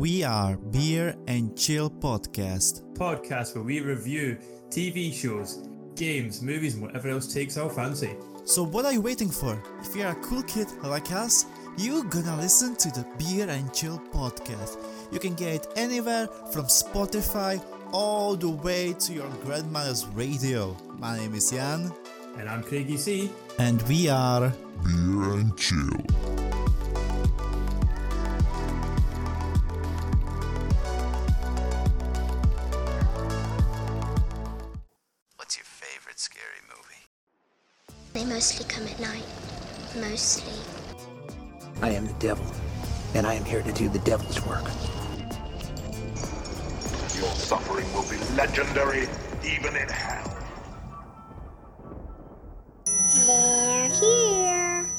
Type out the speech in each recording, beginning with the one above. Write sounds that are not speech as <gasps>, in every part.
We are Beer and Chill Podcast. podcast where we review TV shows, games, movies, and whatever else takes our fancy. So what are you waiting for? If you're a cool kid like us, you're gonna listen to the Beer and Chill Podcast. You can get it anywhere from Spotify all the way to your grandmother's radio. My name is Jan, And I'm Craigie C. and we are Beer and chill. Legendary even in hell. They're here.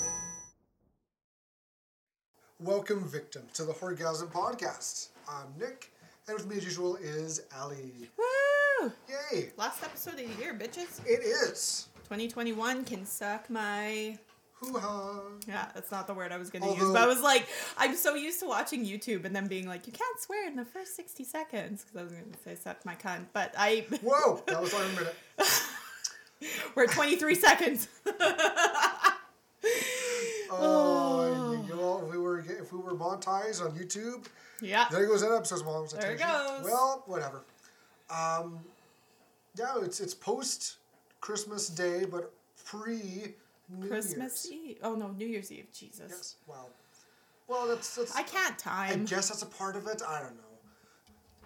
Welcome, victim, to the Horgasm Podcast. I'm Nick, and with me as usual is Ali. Woo! Yay! Last episode of the year, bitches. It is. 2021 can suck my. Hoo ha! Yeah, that's not the word I was gonna use. But I was like, I'm so used to watching YouTube and then being like, you can't swear in the first 60 seconds because I was gonna say suck my cunt. But I. <laughs> Whoa! That was our minute. <laughs> We're at 23 seconds. <laughs> Oh, you know, if we were if we were monetized on YouTube, yeah. there goes that episode's mom. There it goes. Well, whatever. Um, yeah, it's it's post Christmas Day, but pre New Christmas Year's. Eve. Oh no, New Year's Eve. Jesus. Yes. Wow. Well, that's that's. I can't time. I guess that's a part of it. I don't know.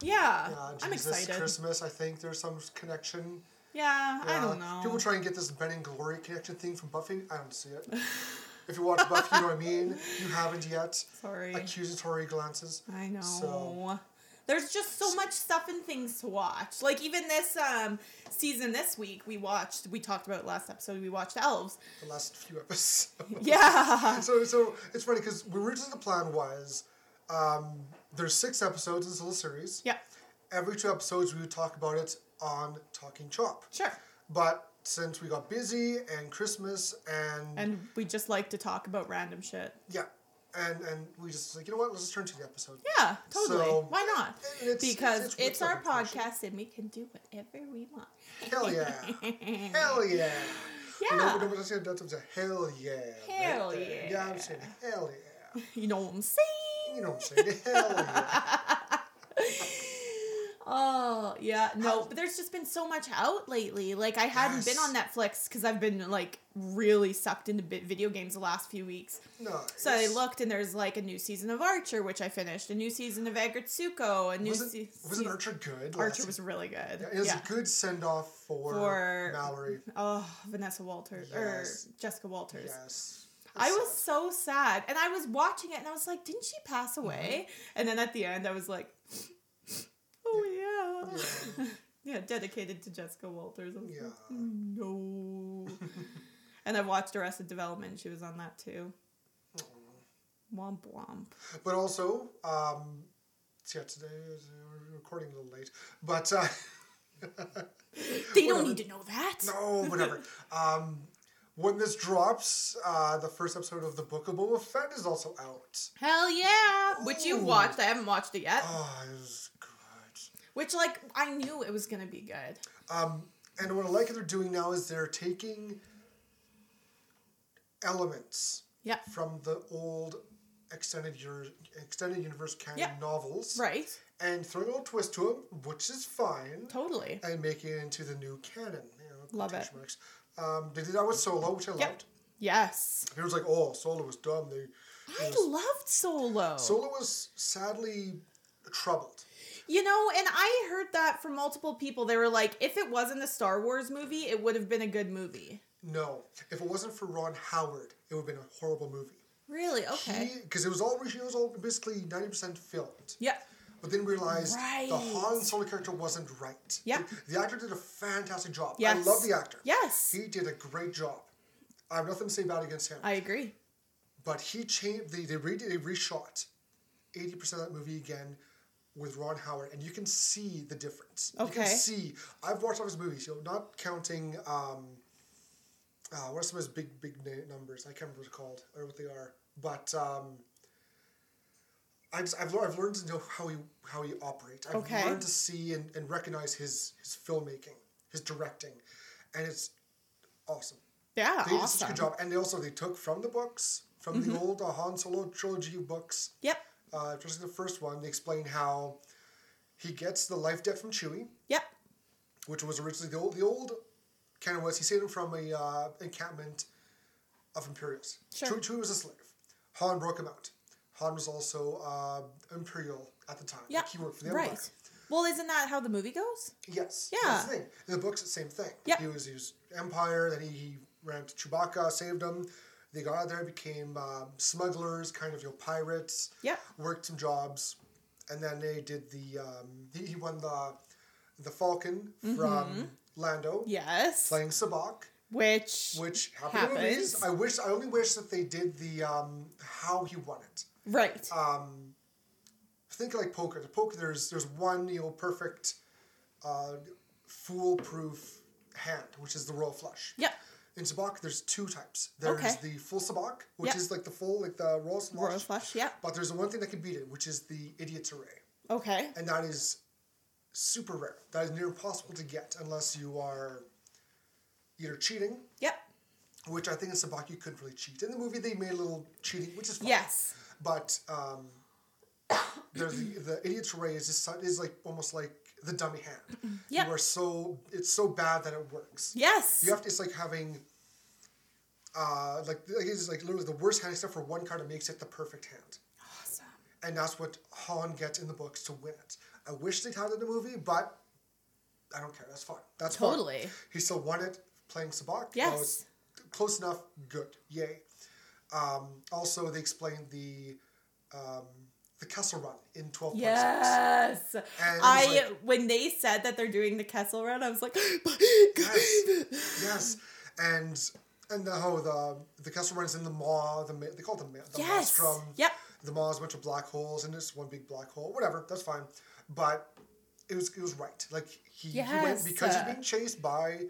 yeah. Uh, I'm excited. Christmas. I think there's some connection. Yeah, I Uh, don't know. People try and get this Ben and Glory connection thing from Buffy. I don't see it. <laughs> if you watch Buffy, you know what I mean. You haven't yet. <laughs> Sorry. Accusatory glances. I know. So- There's just so much stuff and things to watch. Like even this um season this week we watched we talked about last episode, we watched Elves. The last few <laughs> episodes. Yeah. so so it's funny because originally the plan was um, there's six episodes in this little series. yeah. Every two episodes we would talk about it on Talking Chop. Sure. But since we got busy and Christmas and, And we just like to talk about random shit. yeah, and and we just like you know what, let's just turn to the episode. Yeah, totally. So- Why not? It's- because it's- it's, it's our podcast and we can do whatever we want. Hell yeah, hell <laughs> yeah. Yeah. But I said that's what I'm saying. Hell yeah. Hell right <laughs> yeah. Yeah, I'm saying hell yeah. You know what I'm saying? You know what I'm saying? Hell yeah. <laughs> Oh yeah, no, but there's just been so much out lately. Like I hadn't been on Netflix because I've been like really sucked into bit video games the last few weeks. No. So I looked and there's like a new season of Archer, which I finished, a new season of Aggretsuko, a new Wasn't, se- wasn't Archer good? Archer was really good. Yeah, it was yeah. a good send off for, For- Mallory. Oh, Vanessa Walters er, or Jessica Walters. Yes. I was so sad, and I was watching it, and I was like, "Didn't she pass away?" Mm-hmm. And then at the end, I was like, "Oh <laughs> yeah, yeah, dedicated to Jessica Walters." I was Yeah. like, no. <laughs> and I've watched Arrested Development. She was on that too. Womp womp. But also, um, yeah, today is, uh, we're recording a little late, but uh, <laughs> They don't need to know that. no, whatever. um, when this drops, uh, the first episode of the Book of Boba Fett is also out. Hell yeah! Which you've watched. I haven't watched it yet. Oh, it was. Which, like, I knew it was gonna be good. Um, and what I like they're doing now is they're taking elements Yeah. from the old extended extended universe canon Yeah. novels, Right. and throwing a little twist to them, which is fine, Totally. and making it into the new canon. You know, Love it. marks. Um, they did that with Solo, which I Yep. loved. Yes. It was like, oh, Solo was dumb. They I loved Solo. Solo was sadly troubled. You know, and I heard that from multiple people. They were like, if it wasn't a Star Wars movie, it would have been a good movie. No, if it wasn't for Ron Howard, it would have been a horrible movie. Really? Okay. Because it was all it was all basically ninety percent filmed. yeah. But then realized the Right. Han Solo character wasn't right. Yeah. The, the actor did a fantastic job. Yes. I love the actor. Yes. He did a great job. I have nothing to say bad against him. I agree. but he changed. They they, re, they reshot eighty percent of that movie again with Ron Howard, and you can see the difference. You Okay. can see. I've watched all his movies. You know, not counting. Um, uh, what are some of his big big na- numbers? I can't remember what it's called or what they are. But um, I just, I've, learned, I've learned to know how he how he operates. I've Okay. learned to see and, and recognize his his filmmaking, his directing, and it's awesome. Yeah, They did such a awesome. Mm-hmm. good job, and they also they took from the books from the old uh, Han Solo trilogy of books. Yep. Uh, just the first one, they explain how he gets the life debt from Chewie, Yep. which was originally the old the old canon was he saved him from a uh, encampment of Imperials. Sure. Chewie, Chewie was a slave. Han broke him out. Han was also uh, Imperial at the time. Yeah. Like he worked for the Empire. Right. Well, isn't that how the movie goes? Yes. Yeah. That's the thing. In the books, the same thing. Yep. He was he was Empire. Then he, he ran to Chewbacca, saved him. They got out there, became um, smugglers, kind of you know pirates. Yep. Worked some jobs, and then they did the. Um, he, he won the, the Falcon Mm-hmm. from Lando, Yes. playing Sabacc, Which which happened in movies. happens. I wish. I only wish that they did the um, how he won it. right. Um, think like poker. The poker, there's there's one you know perfect, uh, foolproof hand, which is the royal flush. yep. In sabacc, there's two types. There's Okay. the full sabacc, which Yep. is like the full like the royal flush. Royal flush. Yep. But there's the one thing that can beat it, which is the idiot's array, Okay. and that is super rare. That is near impossible to get unless you are either cheating, Yep. which I think in sabacc you couldn't really cheat. In the movie, they made a little cheating, which is fine. Yes. But um, <coughs> there's the, the idiot's array is just is like almost like the dummy hand. Yep. You are so it's so bad that it works. Yes. You have to. It's like having. Uh, like like it's like literally the worst hand except for one card that makes it the perfect hand, Awesome. and that's what Han gets in the books to win it. I wish they'd had it in the movie, but I don't care. That's fine. That's fine. Totally. He still won it playing Sabacc. Yes. close enough. Good. Yay. Um, also, they explained the um, the Kessel Run in twelve point six. Yes. And it I like- when they said that they're doing the Kessel Run, I was like, <gasps> Yes. yes. And and the oh the the Kessel Run's in the maw. The they call it the, ma- the yes. maelstrom. Yep. The maw is a bunch of black holes, and it's one big black hole. Whatever. That's fine. But it was it was right. Like he, he went because he's being chased by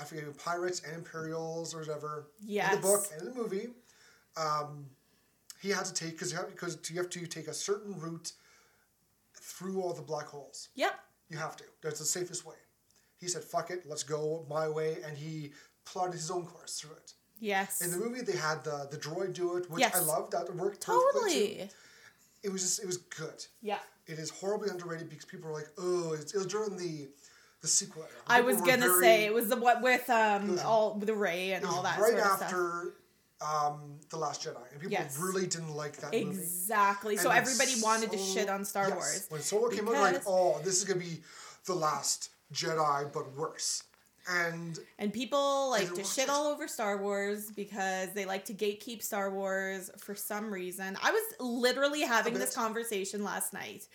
I forget pirates and Imperials or whatever. Yes. In the book and in the movie, um, he had to take because you have because you have to take a certain route through all the black holes. Yep. You have to. That's the safest way. He said, "Fuck it, let's go my way," and he plotted his own course through it. Yes. In the movie, they had the the droid do it, which Yes. I loved. That worked perfectly. totally. It was just it was good. Yeah. It is horribly underrated because people are like, "Oh, it's, it was during the the sequel era." I was gonna very- say it was the what with um all the Rey and all that right sort of stuff. after um, the Last Jedi, and people Yes. really didn't like that movie. Exactly. So And when everybody wanted to shit on Star yes, Wars. When Solo came out, like, oh, this is gonna be the last Jedi, but worse. And And people like to shit it. all over Star Wars because they like to gatekeep Star Wars for some reason. I was literally having this conversation last night.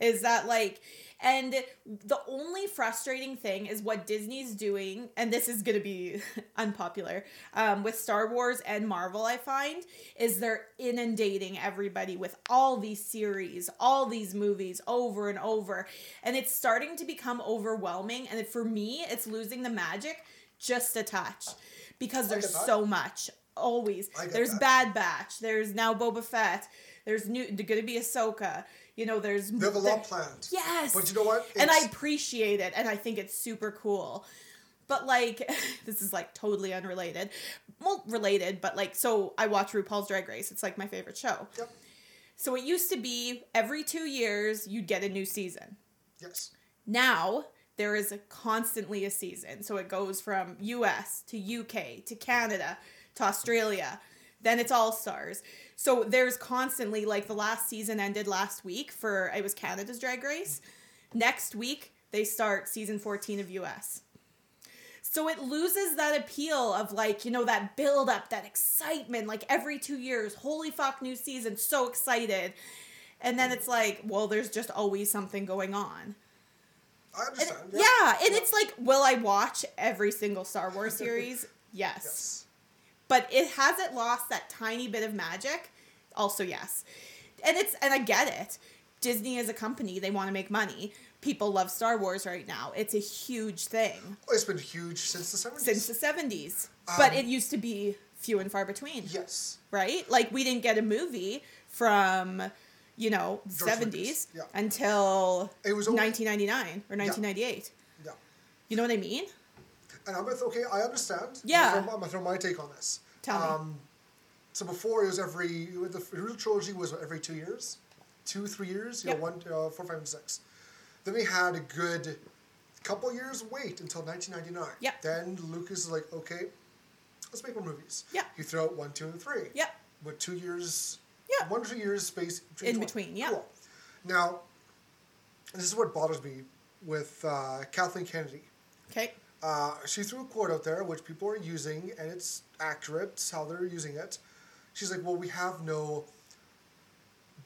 Is that like, and the only frustrating thing is what Disney's doing, and this is going to be <laughs> unpopular um, with Star Wars and Marvel, I find, is they're inundating everybody with all these series, all these movies over and over. And it's starting to become overwhelming. And for me, it's losing the magic just a touch because there's so much. Always. There's that. Bad Batch. There's now Boba Fett. There's new. Going to be Ahsoka. You know, there's. they have a lot planned. Yes. But you know what? and I appreciate it and I think it's super cool. But like <laughs> this is like totally unrelated. Well, related, but like so I watch RuPaul's Drag Race. It's like my favorite show. Yep. So it used to be every 2 years you'd get a new season. Yes. Now there is a constantly a season. So it goes from US to UK to Canada to Australia. Then it's All Stars. So there's constantly like the last season ended last week for it was Canada's Drag Race. Next week they start season 14 of US. So it loses that appeal of like, you know, that build up, that excitement, like every two years, holy fuck, new season, so excited. And then it's like, well, there's just always something going on. I And- understand. yeah, and it's like, will I watch every single Star Wars series? <laughs> yes. Yes. But it hasn't lost that tiny bit of magic. Also, yes. And it's and I get it. Disney is a company, they want to make money. People love Star Wars right now. It's a huge thing It's been huge since the 70s. since the 70s. but Um, it used to be few and far between Yes. right? Like we didn't get a movie from, you know, 70s yeah. until It was only- 1999 or 1998. Yeah. You know what I mean? And I'm with, okay, I understand. Yeah. I'm going to throw my take on this. Tell me. Um, so before it was every, the original trilogy was every two years? Two, three years? You Yep. know, one, uh, four, five, and six. Then we had a good couple years wait until 1999. Yep. Then Lucas is like, okay, let's make more movies. Yeah. He threw out one, two, and three. Yep. With two years, Yeah. one two years space In each between, one. yeah. Cool. Now, this is what bothers me with uh, Kathleen Kennedy. Okay. Uh, she threw a quote out there, which people are using, and it's accurate it's how they're using it. She's like, "Well, we have no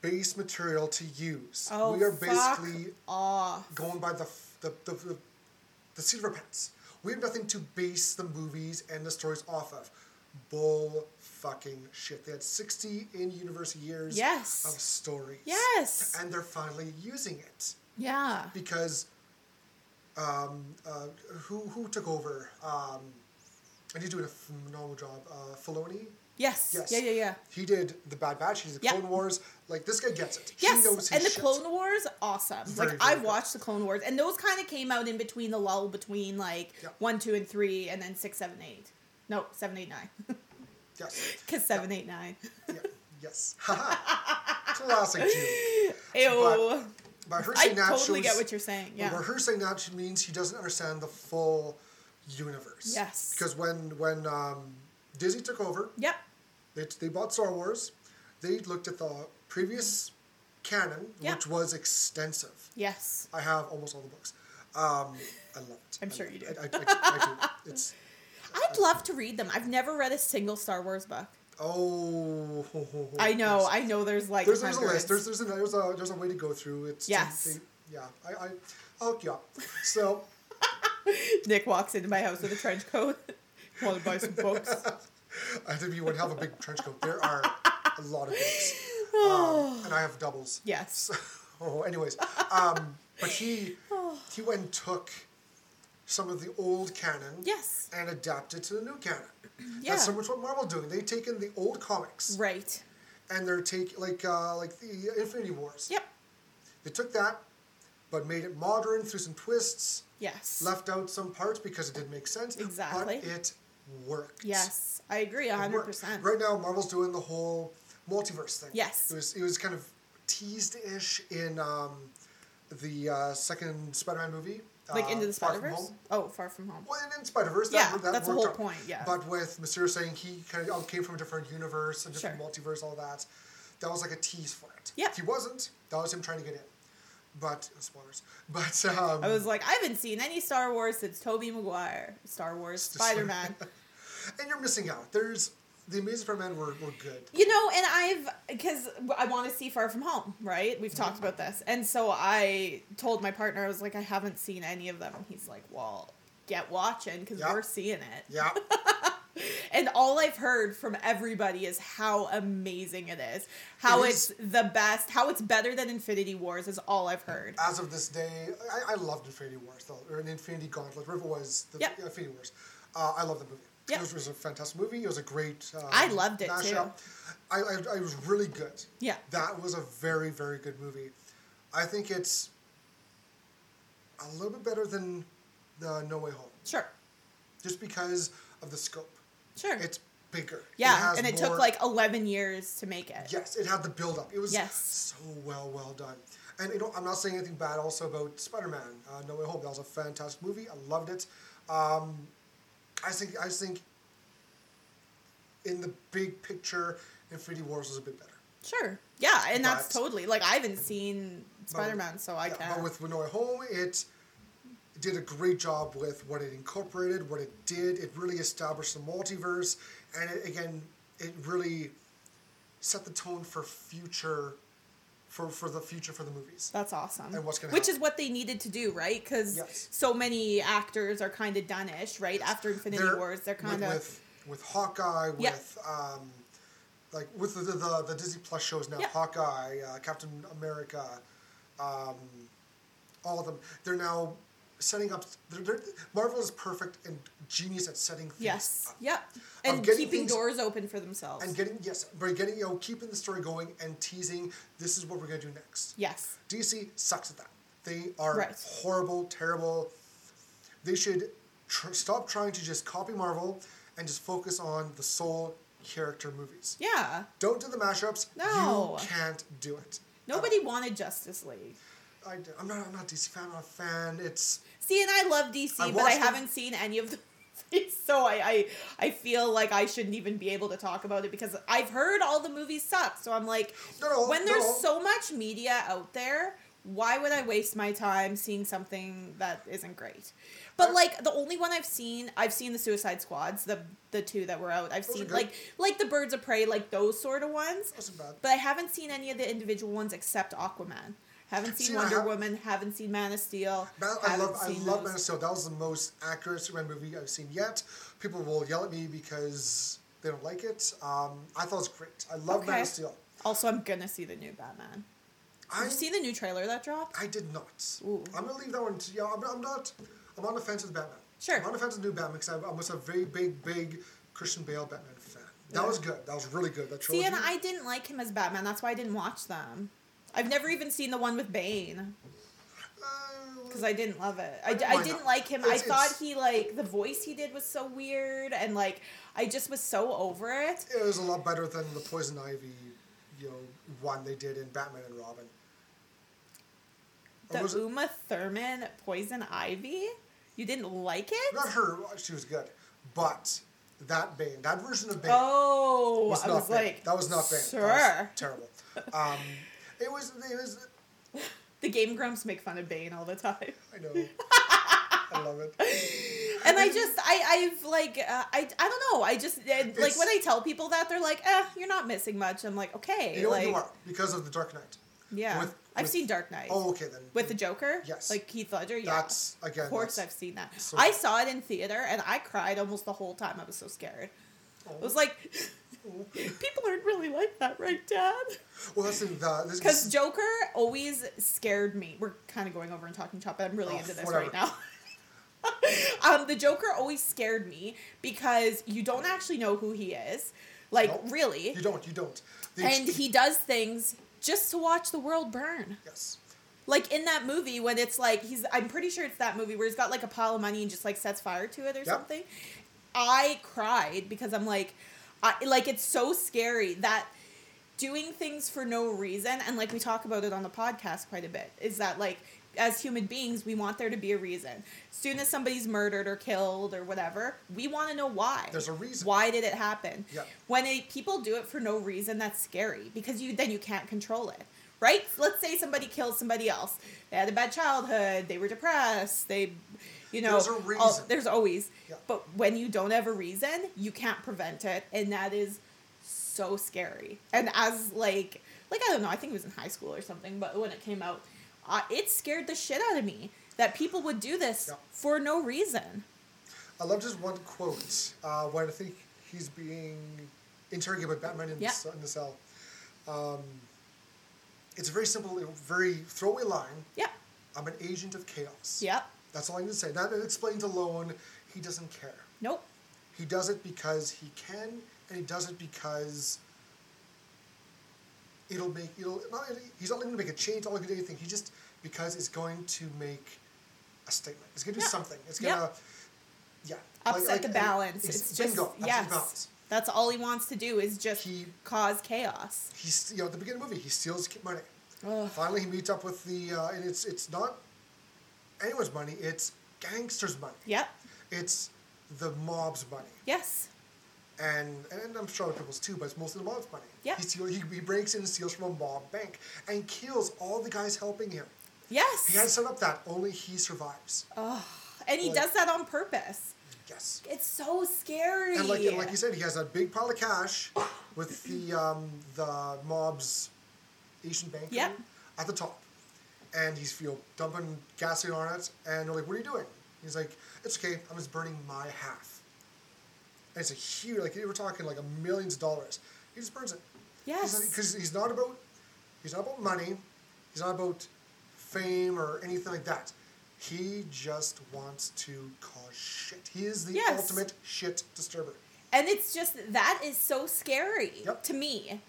base material to use. Oh, we are basically off. going by the the, the, the the seat of our pants. We have nothing to base the movies and the stories off of. Bull fucking shit. They had sixty in universe years Yes. of stories. Yes. and they're finally using it Yeah. because um, uh, who who took over? Um, and he's doing a phenomenal job. Uh, Filoni. Yes. Yes. Yeah, yeah, yeah. He did the Bad Batch. He did the. Clone Wars. Like this guy gets it. Yes, He knows his and the shit. Clone Wars, awesome. Very, like very I've good. watched the Clone Wars, and those kind of came out in between the lull between like Yeah. one, two, and three, and then six, seven, eight. No, seven, eight, nine. <laughs> Yes. <laughs> Because seven, eight, nine. Yeah. Yes. <laughs> Classic. Ew. By her I saying that totally get what you're saying. Well, by her saying that, she means he doesn't understand the full universe. Yes. Because when when um, Disney took over, Yep. they, they bought Star Wars. They looked at the previous canon, Yeah. which was extensive. Yes. I have almost all the books. Um, I love it. I'm I sure you it. do. I, I, I, I do. It's <laughs> I'd love to read them. I've never read a single Star Wars book. Oh. I know. I know. There's like There's, there's a list. There's there's a there's a there's a way to go through. It's Yes. they- yeah. I I I'll hook you up. So <laughs> Nick walks into my house with a trench coat. <laughs> Want to buy some books? <laughs> I think you would have a big trench coat. There are a lot of books, <sighs> um, and I have doubles. Yes. Oh, anyways, um, but he he went and took some of the old canon Yes. and adapt it to the new canon. <clears throat> Yeah. That's so much what Marvel doing. They've taken the old comics Right. and they're taking like uh, like the Infinity Wars. Yep. They took that, but made it modern through some twists. Yes. Left out some parts because it didn't make sense. Exactly. But it worked. Yes. I agree. Hundred percent. Right now, Marvel's doing the whole multiverse thing. Yes. It was it was kind of teased-ish in um, the uh, second Spider-Man movie. Like uh, into the Far Spider Verse. Oh, Far From Home. Well, in Spider Verse, Yeah, that, that that's the whole out. point, yeah. But with Mysterio saying he kind of came from a different universe, a different Sure. multiverse, all that, that was like a tease for it. Yeah. If He wasn't. That was him trying to get in. But spoilers. But um, I was like, I haven't seen any Star Wars since Tobey Maguire. Star Wars, <laughs> Spider Man. and you're missing out. There's the Amazing Spider-Man were, were good. You know, and I've because I want to see Far From Home, right? We've talked about this, and so I told my partner I was like, I haven't seen any of them, and he's like, Well, get watching because Yeah. we're seeing it. Yeah. <laughs> And all I've heard from everybody is how amazing it is, how It it's the best, how it's better than Infinity Wars is all I've heard. As of this day, I, I loved Infinity Wars though, or an Infinity Gauntlet, whatever it was. The, Yep. Infinity Wars. Uh, I love the movie. Yep. It was, a fantastic movie. It was a great. Um, I loved it, too. I, I, I was really good. Yeah. That was a very very good movie. I think it's a little bit better than the No Way Home, Sure, just because of the scope. sure. It's bigger. Yeah, has and it more- took like 11 years to make it. Yes, it had the build up. It was Yes. so well, well done. And you know, I'm not saying anything bad also about Spider-Man: uh, No Way Home. That was a fantastic movie. I loved it. Um, I think I think in the big picture, Infinity Wars was a bit better. Sure. Yeah, and that's totally like I haven't seen Spider Man, so I Yeah, can't. But with No Way Home, it did a great job with what it incorporated, what it did. It really established the multiverse, and it, again, it really set the tone for future, for for the future for the movies. That's awesome. And what's gonna Which happen. is what they needed to do, right? Because Yes. so many actors are kind of done-ish, right? After Infinity They're- Wars, they're kind of with with Hawkeye, with um, like with the, the the Disney Plus shows now, Yeah. Hawkeye, uh, Captain America, um, all of them. They're now setting up. They're, they're, Marvel is perfect and genius at setting things Yes. up. Yep. And keeping things- doors open for themselves. And getting yes, by getting you know keeping the story going and teasing. This is what we're gonna do next. yes. DC sucks at that. They are Right. horrible, terrible. They should tr- stop trying to just copy Marvel and just focus on the sole character movies. Yeah. Don't do the mashups. No. You can't do it. Nobody wanted Justice League. I, am not. I'm not DC fan. I'm not a fan. It's See, and I love DC, I but I haven't seen any of the <laughs> so I, I I feel like I shouldn't even be able to talk about it because I've heard all the movies suck. So I'm like, No, when there's no. so much media out there, why would I waste my time seeing something that isn't great? But like the only one I've seen, I've seen the Suicide Squads, the the two that were out. I've Those seen like like the Birds of Prey, like those sort of ones. But I haven't seen any of the individual ones except Aquaman. Haven't seen See, Wonder have- Woman. Haven't seen Man of Steel. Man, I love. I love. Man of Steel. That was the most accurate Superman movie I've seen yet. People will yell at me because they don't like it. Um, I thought it was great. I love Man of Steel. Also, I'm gonna see the new Batman. Did I you see the new trailer that dropped? I did not. Ooh. I'm gonna leave that one. To, yeah, I'm, I'm not. I'm on the fence with Batman. Sure. I'm on the fence with new Batman because I, I was a very big, big Christian Bale Batman fan. That Yeah. was good. That was really good. That See, and I didn't like him as Batman. That's why I didn't watch them. I've never even seen the one with Bane because I didn't love it. I, I I didn't like him. I thought he like the voice he did was so weird, and like I just was so over it. It was a lot better than the Poison Ivy, you know, one they did in Batman and Robin. Or The was it- Uma Thurman Poison Ivy. You didn't like it? Not her. She was good, but that Bane, that version of Bane, Oh, was I not was Bane. like, that was not Bane. Sure. Terrible. Um, <laughs> it was. It was. <laughs> The Game Grumps make fun of Bane all the time. I know. <laughs> I love it. and I just I I've like uh, I I don't know I just uh, like when I tell people that they're like eh you're not missing much I'm like okay You know like you are because of the Dark Knight. yeah With- I've with- seen Dark Knight Oh, okay then. with the Joker Yes. like Heath Ledger yeah That's again. of course that's- I've seen that so I saw it in theater and I cried almost the whole time I was so scared it was like people aren't really like that right Dad Well, that's the, the this, because Joker always scared me we're kind of going over and talking chop but I'm really Oh, into this whatever. right now. <laughs> um, the Joker always scared me because you don't actually know who he is. Like, Nope. really. You don't. You don't. The And ex- he does things just to watch the world burn. Yes. Like in that movie when it's like he's I'm pretty sure it's that movie where he's got like a pile of money and just like sets fire to it or Yep. something. I cried because I'm like I like it's so scary that doing things for no reason and like we talk about it on the podcast quite a bit is that like as human beings we want there to be a reason. Soon as somebody's murdered or killed or whatever we want to know why. There's a reason. why did it happen? Yep. when it, people do it for no reason that's scary because you then you can't control it right? Let's say somebody kills somebody else. They had a bad childhood they were depressed they you know There's a all- there's always Yeah. but when you don't have a reason you can't prevent it and that is so scary and as like like i don't know i think it was in high school or something but when it came out uh, it scared the shit out of me that people would do this Yeah. for no reason I love just one quote uh, when I think he's being interrogated by Batman in, Yeah. the, in the cell. Um, it's a very simple, very throwaway line. yep I'm an agent of chaos. yep That's all I need to say. That explains alone. He doesn't care. nope He does it because he can, and he does it because it'll make it'll not. He's not going to make a change. Not going to do anything. He just because it's going to make a statement. It's going to do Yeah. something. It's going to yeah upset like- like- the balance it's it's just bingo, yes balance. that's all he wants to do is just He- cause chaos He's you know at the beginning of the movie he steals money. Ugh. Finally, he meets up with the uh, and it's it's not anyone's money. It's gangsters' money. yep It's the mob's money. yes and and I'm sure other people's too, but it's mostly the mob's money. Yeah. He, steal, he, he breaks in and steals from a mob bank and kills all the guys helping him. yes He had set up that only he survives. Oh, and he like- does that on purpose Yes. it's so scary And like and like you said, he has a big pile of cash with the um, the mob's Asian bank Yep. at the top, and he's you know, dumping gasoline on it. And they're like, "What are you doing?" He's like, "It's okay. I'm just burning my half." And it's a huge like we're talking like a millions of dollars. He just burns it. Yes. Because he's not about he's not about money. He's not about fame or anything like that. He just wants to cause shit. He is the Yes. ultimate shit disturber. And it's just that is so scary Yep. to me.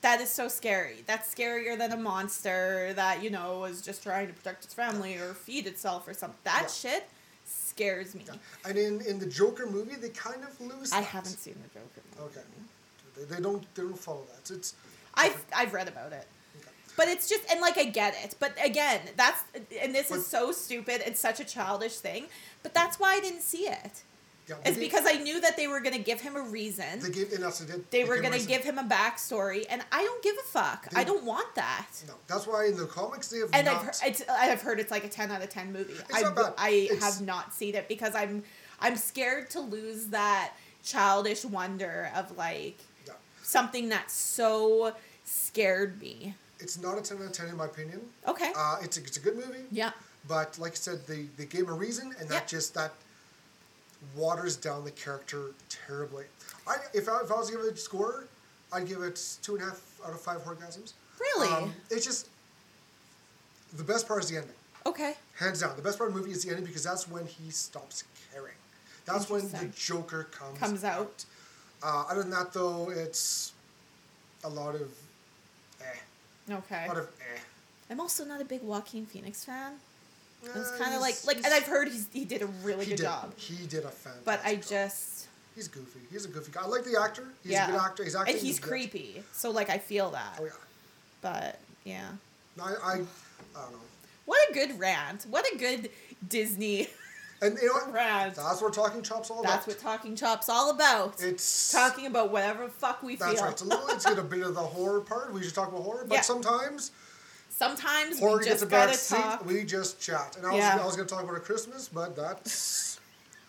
That is so scary. That's scarier than a monster that, you know, was just trying to protect its family or feed itself or something. That Yeah. shit scares me. And in, in the Joker movie, they kind of lose. I that. haven't seen the Joker movie. Okay. They, they don't they don't follow that. It's I've I've read about it. okay. But it's just and like I get it. But again, that's and this But- is so stupid and such a childish thing. But that's why I didn't see it. Yeah, It's they- because I knew that they were gonna give him a reason. they gave and that's what they they were gonna give him a backstory, and I don't give a fuck. I don't want that. No, that's why in the comics they have And not. I've heard, it's, I've heard it's like a ten out of ten movie. I not bad. I It's- have not seen it because I'm I'm scared to lose that childish wonder of like yeah. something that so scared me. It's not a ten out of ten in my opinion. Okay. Uh, it's a, it's a good movie. yeah. But like I said, they, they gave a reason, and that Yeah. just that waters down the character terribly. I if I, if I was to give it a score, I'd give it two and a half out of five orgasms. Really? Um, it's just the best part is the ending, okay. hands down. The best part of the movie is the ending because that's when he stops caring. That's when the Joker comes Comes out. Uh, other than that, though, it's a lot of eh, Okay. a lot of eh. I'm also not a big Joaquin Phoenix fan. It was Uh, kind of like like, and I've heard he's, he did a really he good did, job. He did a fantastic But I job. just He's goofy. He's a goofy guy. I like the actor. He's yeah, a good actor. He's acting. and he's good. creepy. So like I feel that. Oh yeah. But yeah, No, I, I, I don't know. what a good rant. What a good Disney <laughs> And you know what? rant. That's what Talking Chops all That's about. That's what Talking Chop's all about. it's Talking about whatever the fuck we That's feel. That's right. It's a little. It's got a bit of the horror part. We should talk about horror, but Yeah. sometimes Sometimes horror we gets just a gotta seat. talk. We just chat. And I was, Yeah. I was going to talk about a Christmas, but that's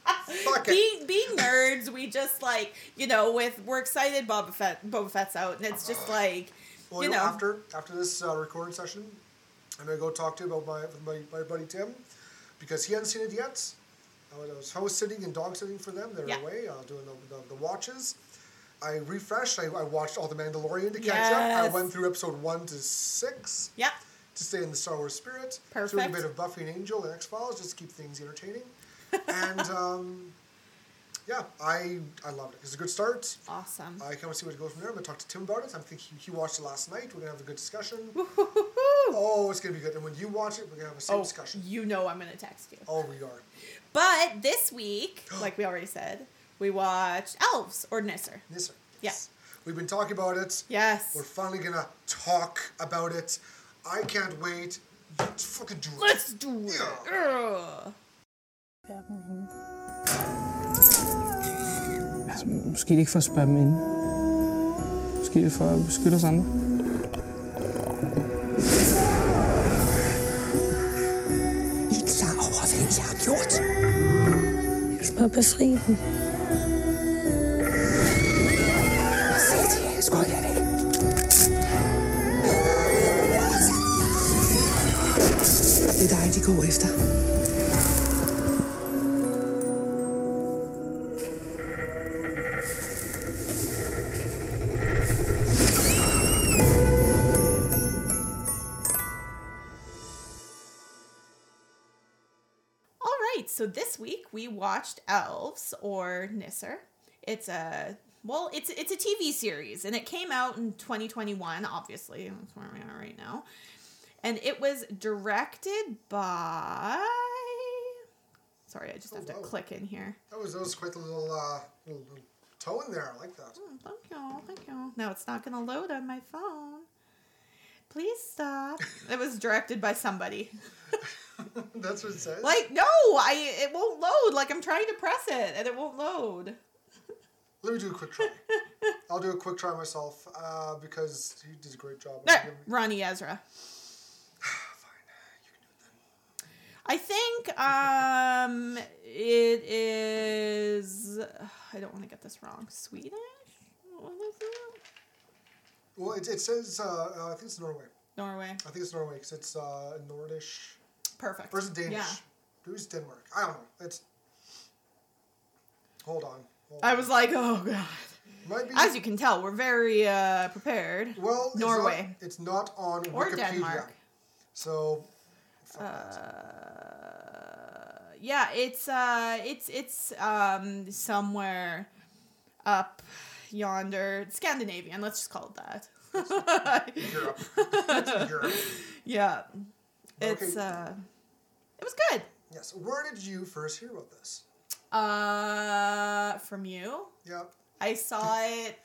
<laughs> fuck it. being being nerds, we just like you know with we're excited. Boba Fett Boba Fett's out, and it's just like Well, you know, after after this uh, recording session, I'm gonna go talk to you about my my, my buddy Tim because he hasn't seen it yet. I was house sitting and dog sitting for them. They're Yeah. away uh, doing the, the, the watches. I refreshed. I, I watched all the Mandalorian to catch up. I went through episode one to six yeah. to stay in the Star Wars spirit. Threw in a Perfect. bit of Buffy and Angel and X Files just to keep things entertaining. and <laughs> um, yeah, I I loved it. It's a good start. Awesome. I can't wait to see where it goes from there. I'm gonna talk to Tim about it. I think he, he watched it last night. We're gonna have a good discussion. Oh, it's gonna be good. And when you watch it, we're gonna have a same oh, discussion. you know I'm gonna text you. Oh, we are. But this week, <gasps> like we already said, we watched Elves or Nisser. Nisser. Yeah. We've been talking about it. Yes. We're finally gonna talk about it. I can't wait. Let's fucking do it. Let's do it. Yeah. Ugh. Altså, måske ikke for at spørge dem ind. Måske det for at beskytte os andre. I er klar over, hvad jeg har gjort? Små befri dem. Er efter. All right, so this week we watched Elves or Nisser. It's a well, it's it's a TV series and it came out in 2021, obviously. That's where we are right now. And it was directed by Sorry, I just have to wow. click in here. That was that was quite a little uh little, little toe in there. I like that. Oh, Thank you, thank you. Now it's not gonna load on my phone. Please stop. it was directed by somebody. <laughs> That's what it says. Like, no, I it won't load. Like I'm trying to press it and it won't load. Let me do a quick try. <laughs> I'll do a quick try myself uh, because he did a great job. There, Roni Ezra. Fine, you can do it then. I think um it is <sighs> I don't want to get this wrong. Swedish? What is it? Well, it, it says uh, uh, I think it's Norway. Norway. I think it's Norway because it's uh, Nordish. Perfect. Or is it Danish? Yeah. Who's Denmark? I don't know. It's. Hold on. Hold I on. was like, oh god. Might be. As you can tell, we're very uh prepared. well, it's Norway. Not, it's not on Or Wikipedia. Denmark. So. Uh, yeah, it's uh, it's it's um somewhere up yonder, Scandinavian. Let's just call it that. Europe. It's Europe. yeah, it's Okay. uh, it was good. Yes. Where did you first hear about this? Uh, from you. Yeah. I saw it.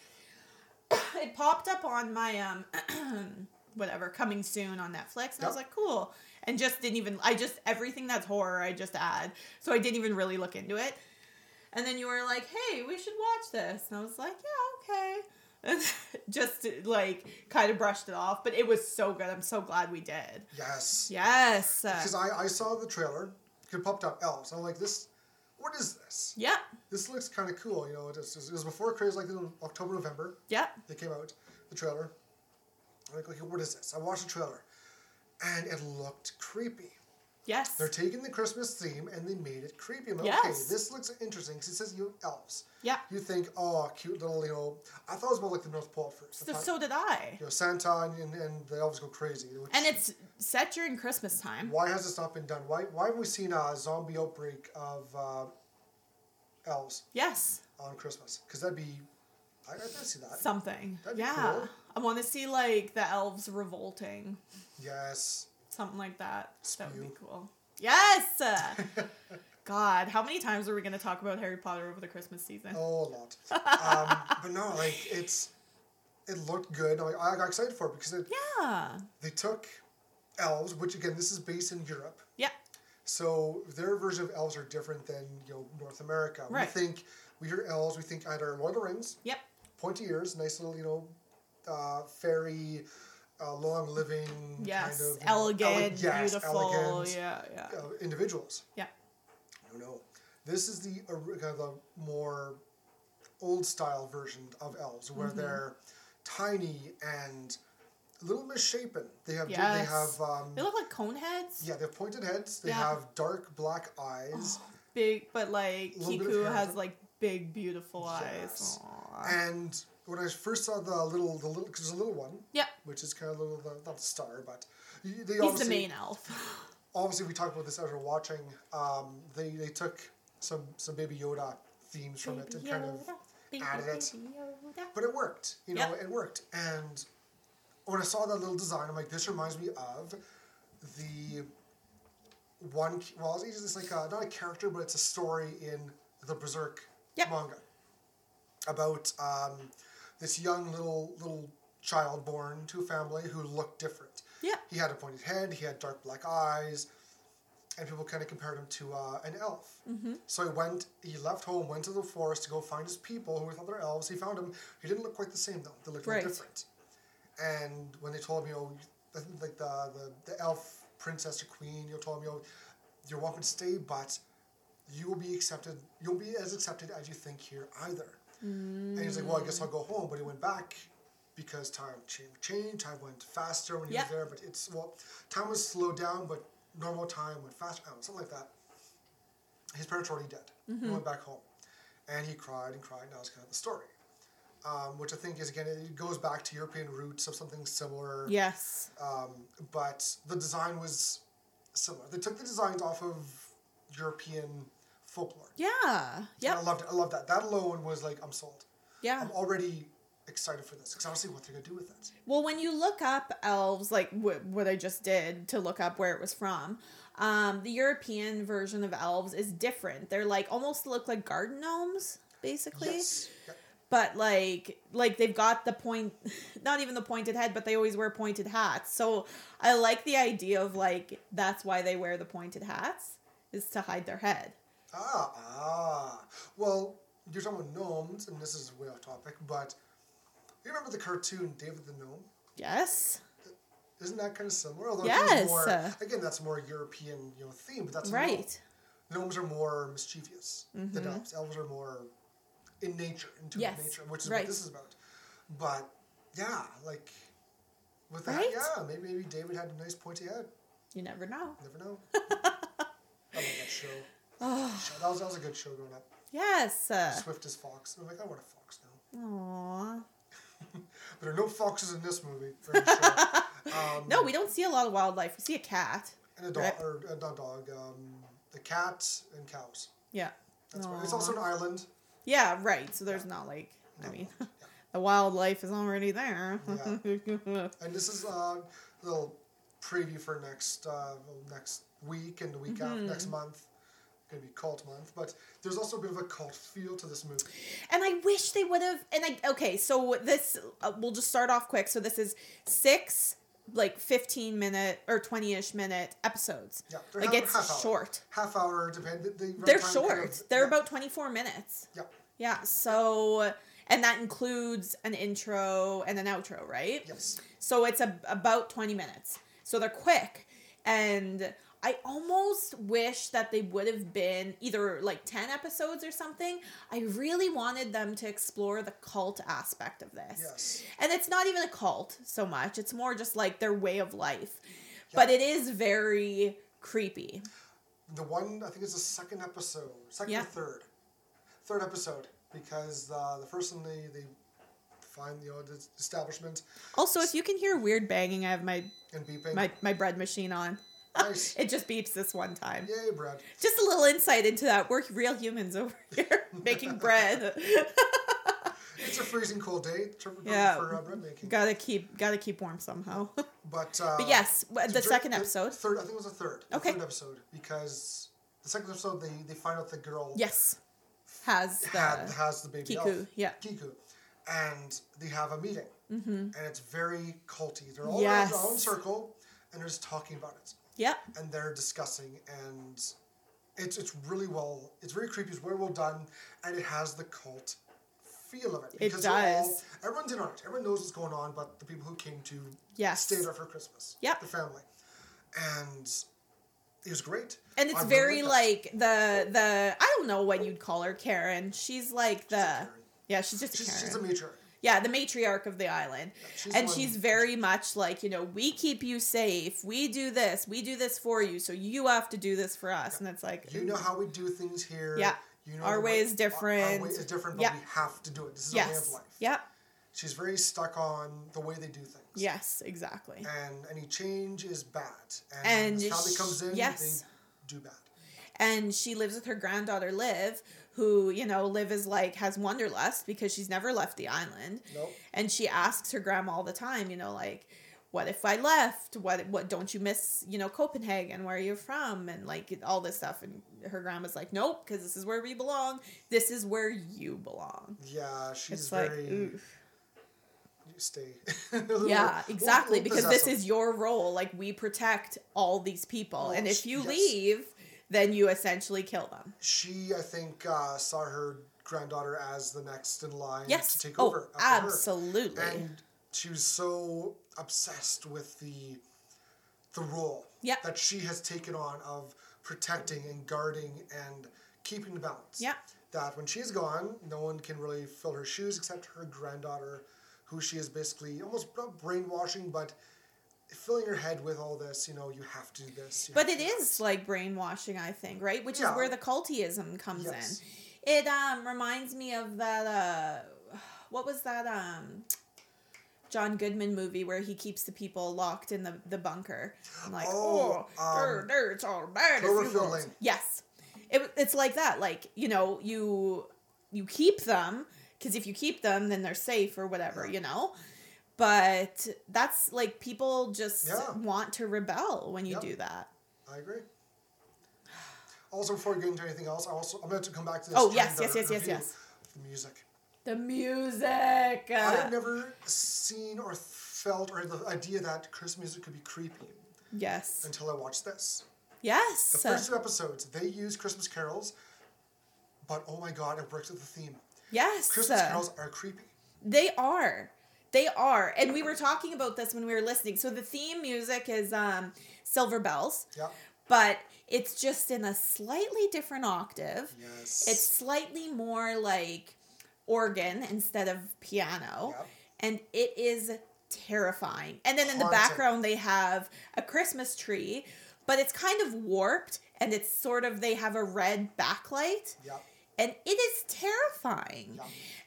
<coughs> It popped up on my um, <coughs> whatever coming soon on Netflix, and I was like, cool. And just didn't even. I just everything that's horror, I just add. So I didn't even really look into it. And then you were like, hey, we should watch this, and I was like, yeah, okay. And <laughs> just like kind of brushed it off, but it was so good. I'm so glad we did. Yes. Yes. Because I, I saw the trailer. It popped up elves. I'm like, this. What is this? yeah. This looks kind of cool. You know, it was, it was before craze, like in October, November. Yeah. They came out the trailer. I'm like, okay, what is this? I watched the trailer, and it looked creepy. Yes. They're taking the Christmas theme and they made it creepy. I'm like, okay, this looks interesting because it says you elves. Yeah. You think, oh, cute little, you know. I thought it was more like the North Pole first. So, thought, so did I. you know, Santa and, and the elves go crazy. which- And it's set during Christmas time. why has this not been done? Why why have we seen a zombie outbreak of uh, elves Yes. on Christmas? Because that'd be, I, I'd see that. Something. That'd be yeah. cool. I want to see like the elves revolting. Yes. Something like that. That would be cool. Yes. <laughs> God, how many times are we going to talk about Harry Potter over the Christmas season? Oh, a lot. <laughs> um, but no, like it's, it looked good. I, I got excited for it because it, Yeah. they took elves, which again, this is based in Europe. Yeah. So their version of elves are different than you know North America. Right. We think we hear elves, we think either Lord of the Rings, Yep. pointy ears, nice little you know, uh, fairy, uh, long living Yes. kind of elegant, ele- yes, beautiful. elegant, Yeah. Yeah. uh, individuals. Yeah. No, no, this is the uh, kind of the more old style version of elves, where Mm-hmm. they're tiny and a little misshapen. They have they have um, They look like cone heads. yeah, they have pointed heads. They Yeah. have dark black eyes, Big, but like Little bit of Kiku has like big, beautiful Yes. eyes. Aw. and when I first saw the little the little because there's a little one, Yep. which is kind of little the, not the star, but they He's the obviously main elf. <laughs> obviously we talked about this as we're watching. Um, they they took some some Baby Yoda themes from it and kind of added it. but it worked. You know, Yep. it worked. And when I saw that little design, I'm like, this reminds me of the one. Well, it's just like a, not a character, but it's a story in the Berserk Yep. manga about um, this young little little child born to a family who looked different. Yeah. He had a pointed head. He had dark black eyes. And people kind of compared him to uh, an elf. Mm-hmm. So he went, he left home, went to the forest to go find his people who thought they're elves. He found him. He didn't look quite the same though. They looked Right. different. And when they told him, you know, I think like the, the, the elf princess or queen, you know, told him, you know, you're welcome to stay, but you will be accepted. You'll be as accepted as you think here either. And he's like, well, I guess I'll go home. But he went back because time changed. Changed. Time went faster when he Yeah. was there. But it's well, time was slowed down, but normal time went faster. Know, something like that. His parents were already dead. He went back home, and he cried and cried. And that was kind of the story. Um, which I think is again it goes back to European roots of something similar. Yes. Um, but the design was similar. They took the designs off of European folklore. Yeah. Yep. I loved it. I loved that. That alone was like, I'm sold. Yeah. I'm already excited for this because I want to see what they're gonna do with it. Well, when you look up elves, like wh- what I just did to look up where it was from, um, the European version of elves is different. They're like almost look like garden gnomes, basically. Yes. Yep. But like, like they've got the point, <laughs> not even the pointed head, but they always wear pointed hats. So I like the idea of like that's why they wear the pointed hats is to hide their head. Ah, ah. Well, you're talking about gnomes, and this is way off topic, but you remember the cartoon David the Gnome? Yes. Isn't that kind of similar? Although Yes. it's more, again, that's more European, you know, theme, but that's. Right. Gnomes are more mischievous than elves. Elves are more in nature, into Yes, nature, which is right. what this is about. But yeah, like with that, Right? yeah, maybe maybe David had a nice pointy head. You never know. Never know. <laughs> I love that show. Show- That was that was a good show growing up. Yes. Swift as fox. I'm like, I want a fox now. <laughs> aw. There are no foxes in this movie. <laughs> um, No, we don't see a lot of wildlife. We see a cat. And a dog, Right. or uh, not dog, um, the cat and cows. Yeah. That's. It's also an island. Yeah, right. So there's not like I mean <laughs> the wildlife is already there. yeah. And this is uh, a little preview for next uh, next week and the week after Mhm. next month. Going to be cult month, but there's also a bit of a cult feel to this movie. And I wish they would have. And I okay, so this uh, we'll just start off quick. So this is six like fifteen minute or twenty ish minute episodes. Yeah, like half- it's half hour. short. Half hour, depend. They They're short. kind of- They're yeah. about twenty four minutes. Yep. Yeah. So and that includes an intro and an outro, right? Yes. So it's a, about 20 minutes. So they're quick. And I almost wish that they would have been either like 10 episodes or something. I really wanted them to explore the cult aspect of this. Yes. And it's not even a cult so much, it's more just like their way of life. But it is very creepy. The one I think it's the second episode, second Yeah. or third, third episode, because uh, the first one they they find the establishment Also, if you can hear weird banging, I have my and beeping. my, my bread machine on. Nice. <laughs> it just beeps this one time. Yay, bread! Just a little insight into that. We're real humans over <laughs> here making bread. <laughs> It's a freezing cold day for, yeah, for uh, bread making. gotta keep gotta keep warm somehow. But uh, But yes, the so second the episode. third I think it was the third. the Okay. third episode because the second episode they they find out the girl yes, has the had, has the baby Kiku, elf, yeah. Kiku, and they have a meeting, Mhm. and it's very culty. They're all around their own circle, and they're just talking about it. Yep. And they're discussing, and it's it's really well. It's very creepy. It's very well done, and it has the cult feel of it. It they're all- does. everyone's in on it. Everyone knows what's going on, but the people who came to Yes. stay there for Christmas. Yep. The family, and it was great. and it's I very like the the I don't know what you'd call her Karen. She's like the yeah, she's just a She's, Karen. she's a matriarch. Yeah, the matriarch of the island. she's and she's very much like, you know, we keep you safe. We do this. We do this for you. So you have to do this for us. And it's like, You know how we do things here. Yeah. You know Our the way is different. Our, different. way is different, but Yeah. we have to do it. This is our way of life. Yep. She's very stuck on the way they do things. Yes, exactly. And any change is bad. And, And sh- comes in, yes. they do bad. and she lives with her granddaughter Liv, who you know Liv is like has wanderlust because she's never left the island, Nope. and she asks her grandma all the time, you know, like, what if I left? What what don't you miss? You know, Copenhagen, where are you're from, and like all this stuff. And her grandma's like, nope, because this is where we belong. This is where you belong. Yeah, she's It's like, very. oof. you stay. <laughs> Yeah, exactly. little Because this possessive. is your role. Like we protect all these people, oh, and if you yes. leave, then you essentially kill them. She, I think, uh, saw her granddaughter as the next in line Yes. to take Oh, over. after her. absolutely. And she was so obsessed with the the role Yeah. that she has taken on of protecting and guarding and keeping the balance. Yeah. That when she's gone, no one can really fill her shoes except her granddaughter, who she is basically almost brainwashing, but filling your head with all this. You know, you have to do this. But it is it to do is like brainwashing, I think, right? Which Yeah. is where the cultism comes Yes. in. It um reminds me of that uh what was that um John Goodman movie where he keeps the people locked in the, the bunker. I'm like, Oh, oh, um, there, it's all bad. if you Cloverfield won't." Lane. Yes, it, it's like that. Like you know, you you keep them because if you keep them, then they're safe or whatever. You know, but that's like people just Yeah. want to rebel when you Yep. do that. I agree. <sighs> Also, before we get into anything else, I also I'm going to come back to this. Oh, yes, yes, yes, yes, yes. The music. The music. I have never seen or felt or the idea that Christmas music could be creepy yes. until I watched this. Yes. The first two episodes, they use Christmas carols, but oh my god, it works with the theme. yes. Christmas carols are creepy. They are. They are. And we were talking about this when we were listening. So the theme music is um Silver Bells. Yeah. But it's just in a slightly different octave. Yes. It's slightly more like organ instead of piano. And it is terrifying. And then in the background they have a Christmas tree, but it's kind of warped and it's sort of they have a red backlight. Yeah. And it is terrifying.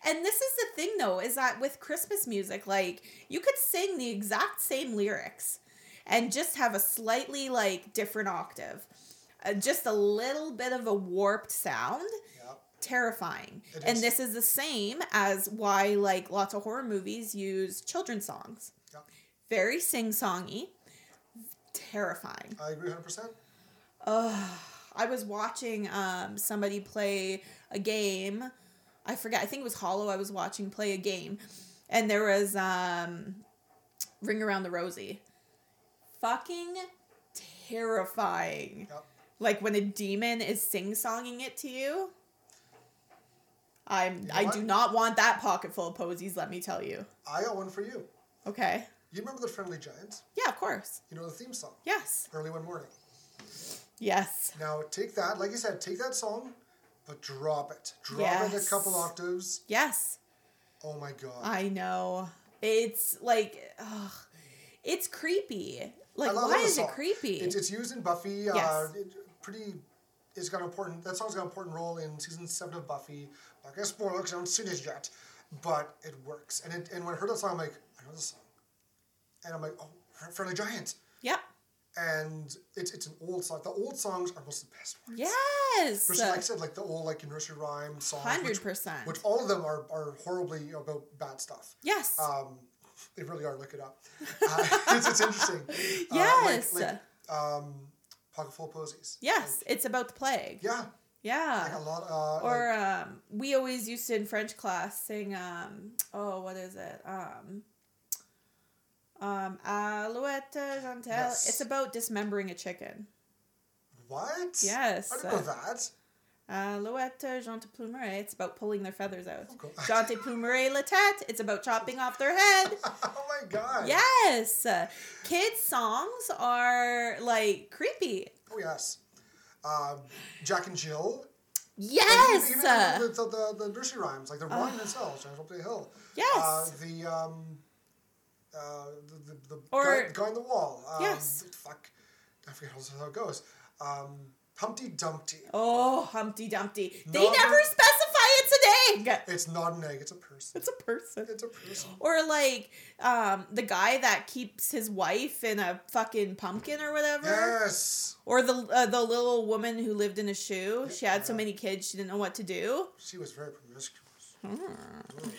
And this is the thing though, is that with Christmas music, like you could sing the exact same lyrics and just have a slightly like different octave. Uh, just a little bit of a warped sound. Yep. Terrifying. It and is. this is the same as why like lots of horror movies use children's songs. Yep. Very sing-songy. Terrifying. I agree 100%. I was watching um somebody play a game. I forget. I think it was Hollow. I was watching play a game, and there was um Ring Around the Rosie. Fucking terrifying. Yep. Like when a demon is sing songing it to you. I'm. know I what? do not want that pocket full of posies. Let me tell you. I got one for you. Okay. You remember the Friendly Giants? Yeah, of course. You know the theme song? Yes. Early one morning. Yes. Now take that, like you said, take that song, but drop it. Drop it a couple octaves. Yes. Oh my god. I know. It's like, ugh, it's creepy. Like, I why is it creepy? It's, it's used in Buffy. Uh, Yes. it, pretty. It's got an important. That song's got an important role in season seven of Buffy. Gonna spoil it because I haven't seen it yet, but it works. And it, and when I heard that song, I'm like, I know this song, and I'm like, oh, Fr- Friendly Giant. And it's it's an old song. The old songs are most of the best ones. Yes. which, like I said, like the old like nursery rhyme songs. which- 100%. Which all of them are, are horribly about bad stuff. yes. Um, they really are. Look it up. Uh, <laughs> it's, it's interesting. Uh, yes. like, like um, pocket full of posies. yes. it's about the plague. Yeah. Yeah. Like a lot. Uh, or like, um, we always used to in French class sing um, oh what is it um, um, Alouette Gentille. Yes. It's about dismembering a chicken. what? Yes. I didn't know that. Alouette Jeante Plumeray. It's about pulling their feathers out. cool. Je te plumerai la tête. It's about chopping off their head. <laughs> Oh my god. Yes. Kids' songs are like creepy. Oh yes. Um, Jack and Jill. Yes. Even, even the, the, the, the nursery rhymes, like the rhyme themselves, Giants Up the Hill. Yes. Uh, the um, uh, the the, the Or- guy, guy on the wall. Um, Yes. Fuck. I forget how it goes. Um, Humpty Dumpty. oh, Humpty Dumpty. They never no. specify it's an egg. It's not an egg. It's a person. It's a person. It's a person. Or like um, the guy that keeps his wife in a fucking pumpkin or whatever. Yes. Or the uh, the little woman who lived in a shoe. She had so many kids she didn't know what to do. She was very promiscuous. Hmm.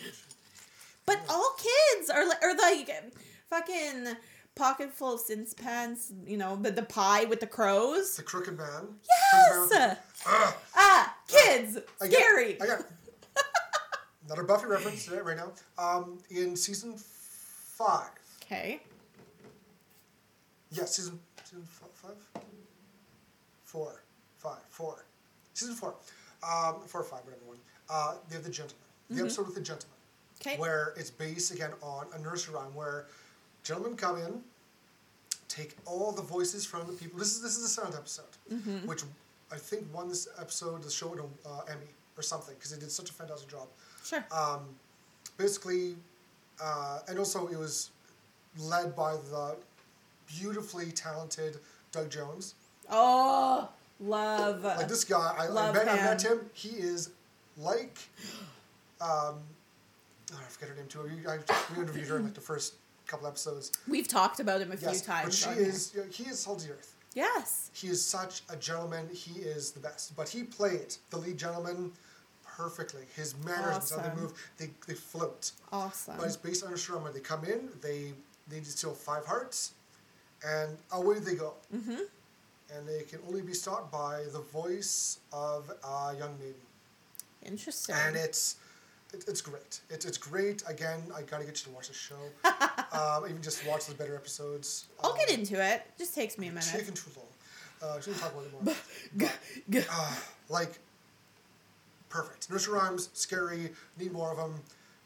But all kids are like, or like fucking pocket full of sins pants. You know, the the pie with the crows. The Crooked Man. Yes. Ugh. Ah, kids, get- scary. I got <laughs> another Buffy reference right right now. Um, in season five. Okay. Yes, season season five, four, five, four, season four, um, four or five, whatever one. Uh, they have the gentleman. The episode with the gentleman, Okay. where it's based again on a nursery rhyme where gentlemen come in, take all the voices from the people. This is this is a sound episode, which I think won this episode the show an uh, Emmy or something because they did such a fantastic job. Sure. Um, basically, uh, and also it was led by the beautifully talented Doug Jones. oh, love. Like this guy, I, I, met, I met him. him. He is like, um, oh, I forget her name too. We, I, we interviewed her in like the first couple episodes. We've talked about him a few Yes, times. but she on here. is. He is salt of the earth. Yes. He is such a gentleman. He is the best. But he played the lead gentleman perfectly. His manners, how they move, they, they float. Awesome. But it's based on a show where they come in, they need to steal five hearts, and away they go. Mm-hmm. And they can only be stopped by the voice of a young maiden. Interesting. And it's it, it's great. It, it's great. Again, I gotta get you to watch the show. <laughs> um, even just watch the better episodes. I'll um, get into it. Just takes me a It's minute. taking too long. Uh, we talk about it more. But, uh, like, perfect. Nursery rhymes, scary. Need more of them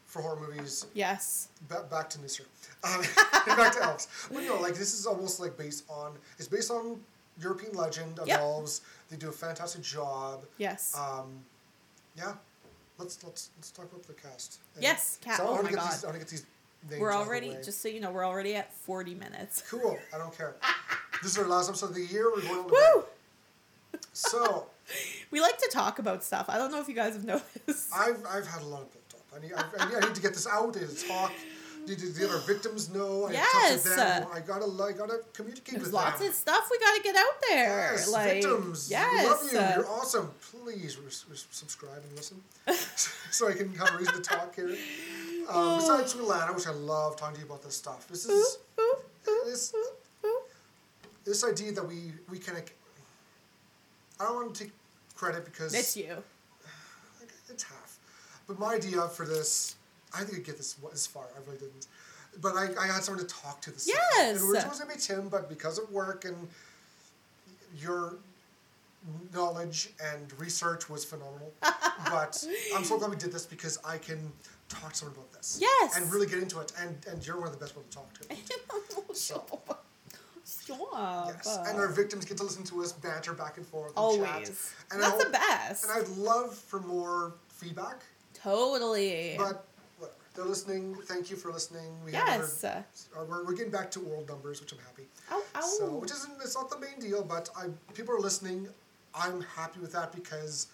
for horror movies. Yes. Ba- back to Nisser. Um, <laughs> back to elves. But no, like this is almost like based on. It's based on European legend of Yep. elves. They do a fantastic job. Yes. Um, yeah. Let's let's let's talk about the cast. And- Yes, ca- So oh my God. These, I want to get these. Names we're out of the already, just so you know, we're already at 40 minutes. cool. I don't care. <laughs> this is our last episode of the year. We're going to Woo! So <laughs> We like to talk about stuff. I don't know if you guys have <laughs> noticed. I've I've had a lot of built up. I need I, I need- I need to get this out and talk. Did, did the other victims know? I Yes. to them. I gotta, I gotta communicate There's with lots them. of stuff we got to get out there. Yes, like, victims. yes. We love you. uh, You're awesome. Please res- res- subscribe and listen, <laughs> so I can have a reason to talk here. Um, besides Lana, which I wish I love talking to you about this stuff. This is this this idea that we we can. I don't want to take credit because it's you. <sighs> it's half. But my idea for this, I think I'd get this as far. I really didn't. But I, I had someone to talk to this. Yes. And it was going to be Tim, but because of work and your knowledge and research was phenomenal. <laughs> but I'm so glad we did this because I can talk to someone about this. Yes. And really get into it. And and you're one of the best people to talk to. <laughs> Sure. Sure. Yes. And our victims get to listen to us banter back and forth. And Always. Chat. And That's I the best. And I'd love for more feedback. Totally. But. They're listening. Thank you for listening. We yes. heard- uh, we're, we're getting back to world numbers, which I'm happy. Ow, ow. So, which isn't it's not the main deal, but I people are listening. I'm happy with that because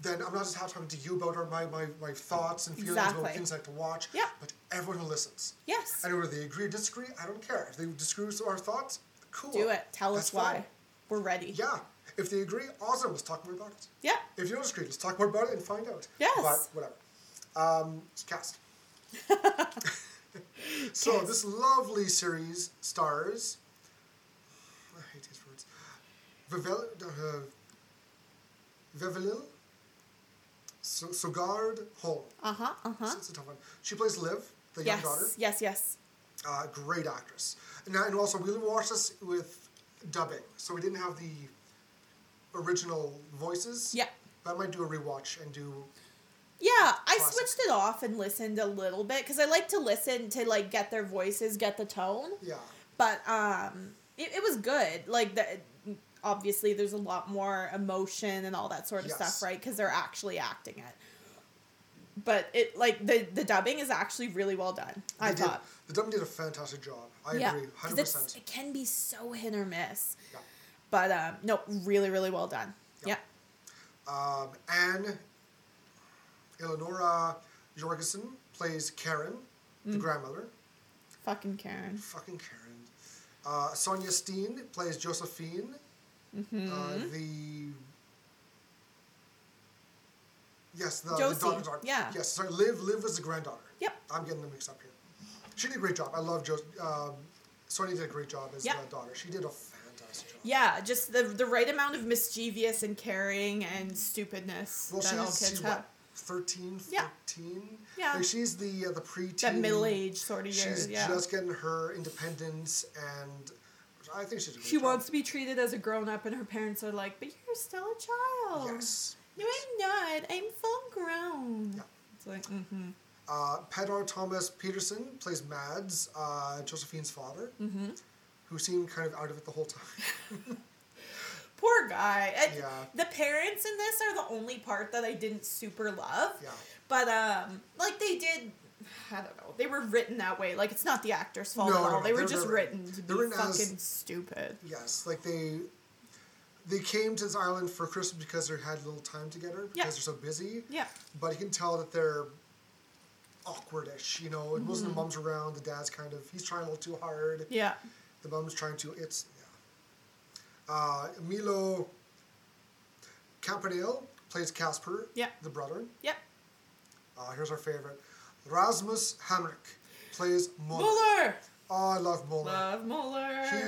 then I'm not just talking to you about our, my, my, my thoughts and feelings Exactly. about things I like to watch, Yeah. but everyone who listens. yes. And whether they agree or disagree, I don't care. If they disagree with our thoughts, cool. Do it. Tell That's us why. fine. We're ready. Yeah. If they agree, awesome. Let's talk more about it. Yeah. If you don't disagree, let's talk more about it and find out. Yes. But whatever. Um, it's cast. <laughs> so this lovely series stars. I hate these words. Vivel, uh, Vevelil. So, Sogard Hall. Uh huh. Uh huh. It's a tough one. She plays Liv, the young daughter. Yes. Yes. Uh, great actress. And, now- and also, we watched this with dubbing, so we didn't have the original voices. Yeah. But I might do a rewatch and do. Yeah, I Classic. switched it off and listened a little bit because I like to listen to like get their voices, get the tone. Yeah. But um, it, it was good. Like the obviously there's a lot more emotion and all that sort of Yes. stuff, right? Because they're actually acting it. But it like the the dubbing is actually really well done. I did- thought. the dubbing did a fantastic job. I yeah, agree, hundred percent. It can be so hit or miss. Yeah. But um, no, really, really well done. Yeah. Yeah. Um, Anne Eleonora Jorgensen plays Karen, Mm. the grandmother. Fucking Karen. Fucking Karen. Uh, Sonja Steen plays Josephine. Mm-hmm. Uh, the yes, the, the Josie, daughter, daughter. yeah. Yes, sorry. Liv. Liv was the granddaughter. Yep. I'm getting them mixed up here. She did a great job. I love Jo. Um, Sonja did a great job as Yeah. the daughter. She did a fantastic job. Yeah, just the the right amount of mischievous and caring and stupidness Well, that all kids have. what, 13, Yeah. 14? Yeah. Like she's the uh, the preteen. That middle age sort of She's years. Yeah. just getting her independence, and I think she's. A she job. wants to be treated as a grown up, and her parents are like, "But you're still a child." Yes. No, I'm not. I'm full grown. Yeah. It's like, mm-hmm. Uh, Pedro Thomas Peterson plays Mads, uh, Josephine's father, Mm-hmm. who seemed kind of out of it the whole time. <laughs> Poor guy. And Yeah. The parents in this are the only part that I didn't super love. Yeah. But um, like they did. I don't know. They were written that way. Like it's not the actor's fault No, at all. no, They were just written to be written as- fucking stupid. yes, like they they came to this island for Christmas because they had a little time together because Yeah. they're so busy. Yeah. But you can tell that they're awkwardish. You know, it wasn't the mom's around. The dad's kind of he's trying a little too hard. Mm-hmm. Yeah. The mom's trying to. It's. Uh, Milo Campanale plays Casper. Yeah. The brother. Yep. Uh, here's our favorite. Rasmus Hammerich plays Muller. Muller. Oh, I love Muller. Love Muller. He,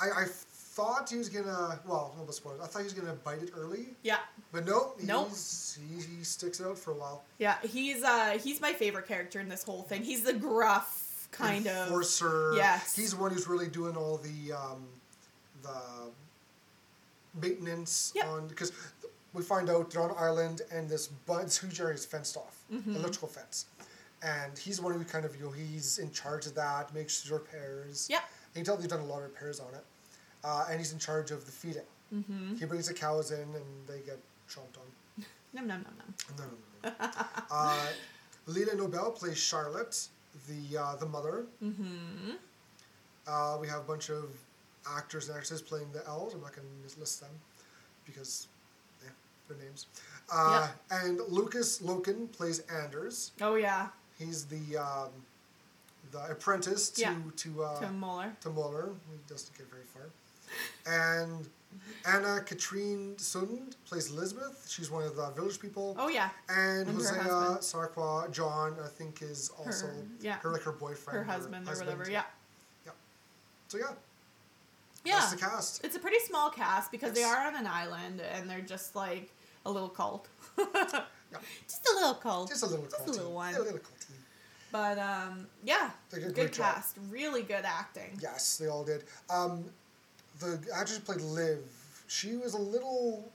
I, I thought he was gonna. Well, no spoilers. I thought he was gonna bite it early, yeah. but no. Nope. He's, he, he sticks out for a while. Yeah. He's uh he's my favorite character in this whole thing. He's the gruff kind of. enforcer. Yes. He's the one who's really doing all the um, the maintenance Yep. on because we find out they're on island and this bu- this huge area is fenced off, Mm-hmm. electrical fence, and he's the one who kind of you know he's in charge of that, makes repairs. Yeah, you tell they've done a lot of repairs on it, uh, and he's in charge of the feeding. Mm-hmm. He brings the cows in and they get chomped on. <laughs> Nom nom nom nom. No, no, no, no. uh, Lila Nobel plays Charlotte, the uh, the mother. Mm-hmm. Uh, we have a bunch of actors and actresses playing the elves. I'm not going to list them because yeah, their names. Uh, And Lucas Loken plays Anders. Oh yeah. He's the um, the apprentice to Yeah. to uh, To Mueller. to Mueller. He doesn't get very far. And Anna Katrine Sund plays Elizabeth. She's one of the village people. Oh yeah. And, And her Hosea. Sarqua John, I think, is also Her- yeah. her like her boyfriend, Her husband or whatever. Yeah. Yeah. So yeah, Yeah. that's the cast. It's a pretty small cast because they are on an island and they're just like a little cult. <laughs> Just a little cult. Just a little, Just a little one. A little culty. But um, yeah, They did a good great job. cast, really good acting. Yes, they all did. Um, the actress who played Liv, she was a little.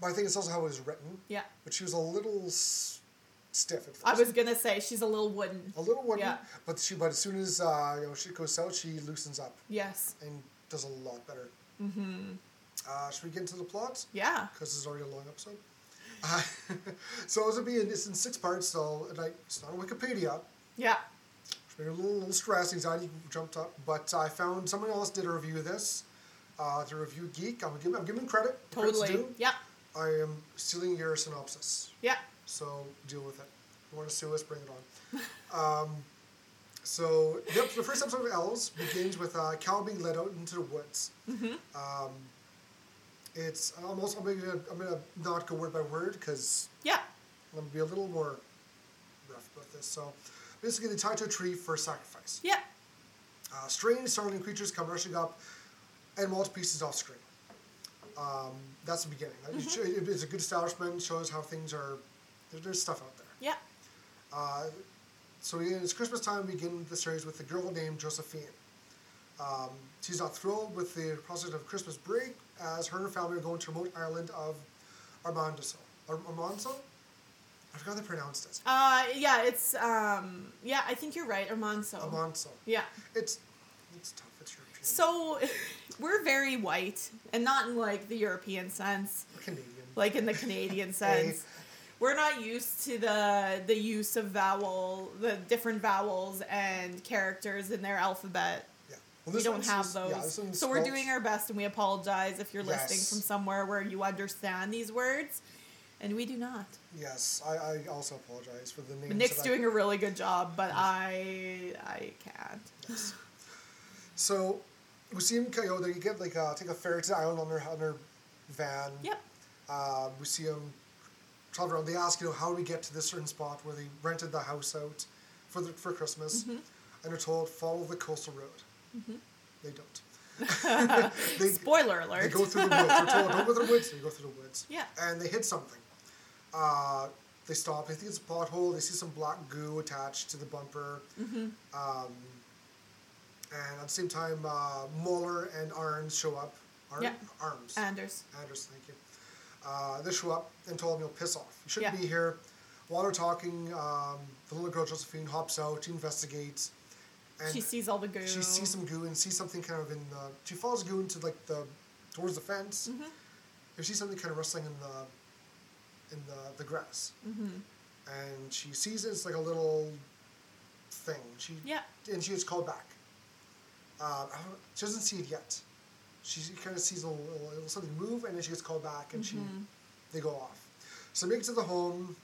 But I think it's also how it was written. Yeah. But she was a little stiff at first. I was gonna say she's a little wooden. a little wooden. Yeah. But she, but as soon as uh, you know she goes out, she loosens up Yes. and does a lot better. Mm-hmm. Uh, should we get into the plot? Yeah. Because this is already a long episode. Uh, <laughs> so it's, gonna be in, it's in six parts, so like, it's not on Wikipedia. Yeah. A little, little stressed, anxiety jumped up. But I found someone else did a review of this. Uh, the review geek. I'm giving, I'm giving credit. Totally. Yeah. I am stealing your synopsis, Yeah. So deal with it. If you want to sue us, bring it on. um, so, yep, the first episode of Elves begins with uh, Cal being led out into the woods. Mm-hmm. Um, it's almost, I'm going to I'm gonna not go word by word because Yeah. I'm going to be a little more rough about this. So, basically, they tie to a tree for sacrifice. Yeah. Uh, strange, startling creatures come rushing up and to pieces off screen. Um, that's the beginning. It- it's a good establishment, shows how things are. There, there's stuff out there. Yeah. Uh, so it's Christmas time. We begin the series with a girl named Josephine. Um, she's not thrilled with the prospect of Christmas break as her and her family are going to remote island of Armandoso. Ar- Armanzo? I forgot how they pronounced it. Uh, yeah. It's um, yeah. I think you're right, Armanso. Armanzo. Yeah. It's it's tough. It's European. So <laughs> we're very white, and not in like the European sense, Canadian. like in the Canadian <laughs> sense. We're not used to the the use of vowel, the different vowels and characters in their alphabet. yeah. Well, we don't have those. yeah, so we're doing our best, and we apologize if you're listening from somewhere where you understand these words, and we do not. Yes, I, I also apologize for the names. Nick's doing a really good job, but I I can't. Yes. So we see him you know, get like uh, take a ferry to the island on their on their van. Yep. Uh, we see him around. They ask you know how do we get to this certain spot where they rented the house out for the for Christmas, Mm-hmm. and they're told follow the coastal road. They don't. <laughs> they, Spoiler alert. they go through the woods. They're told don't go through the woods. They go through the woods. Yeah. And they hit something. Uh, they stop. They think it's a pothole. They see some black goo attached to the bumper. Mm-hmm. Um, and at the same time, uh, Mueller and Arns show up. Ar- Yeah. Arms. Anders. Anders, thank you. Uh, they show up and told him, you'll piss off. You shouldn't Yeah. be here. While they're talking, um, the little girl Josephine hops out. She investigates. And She sees all the goo. she sees some goo and sees something kind of in the. She follows goo into like the towards the fence. Mm-hmm. And she sees something kind of rustling in the in the the grass. Mm-hmm. And she sees it, it's like a little thing. She Yeah. and she gets called back. Uh, she doesn't see it yet. She kind of sees a little, a little something move, and then she gets called back, and she they go off. So make it to the home,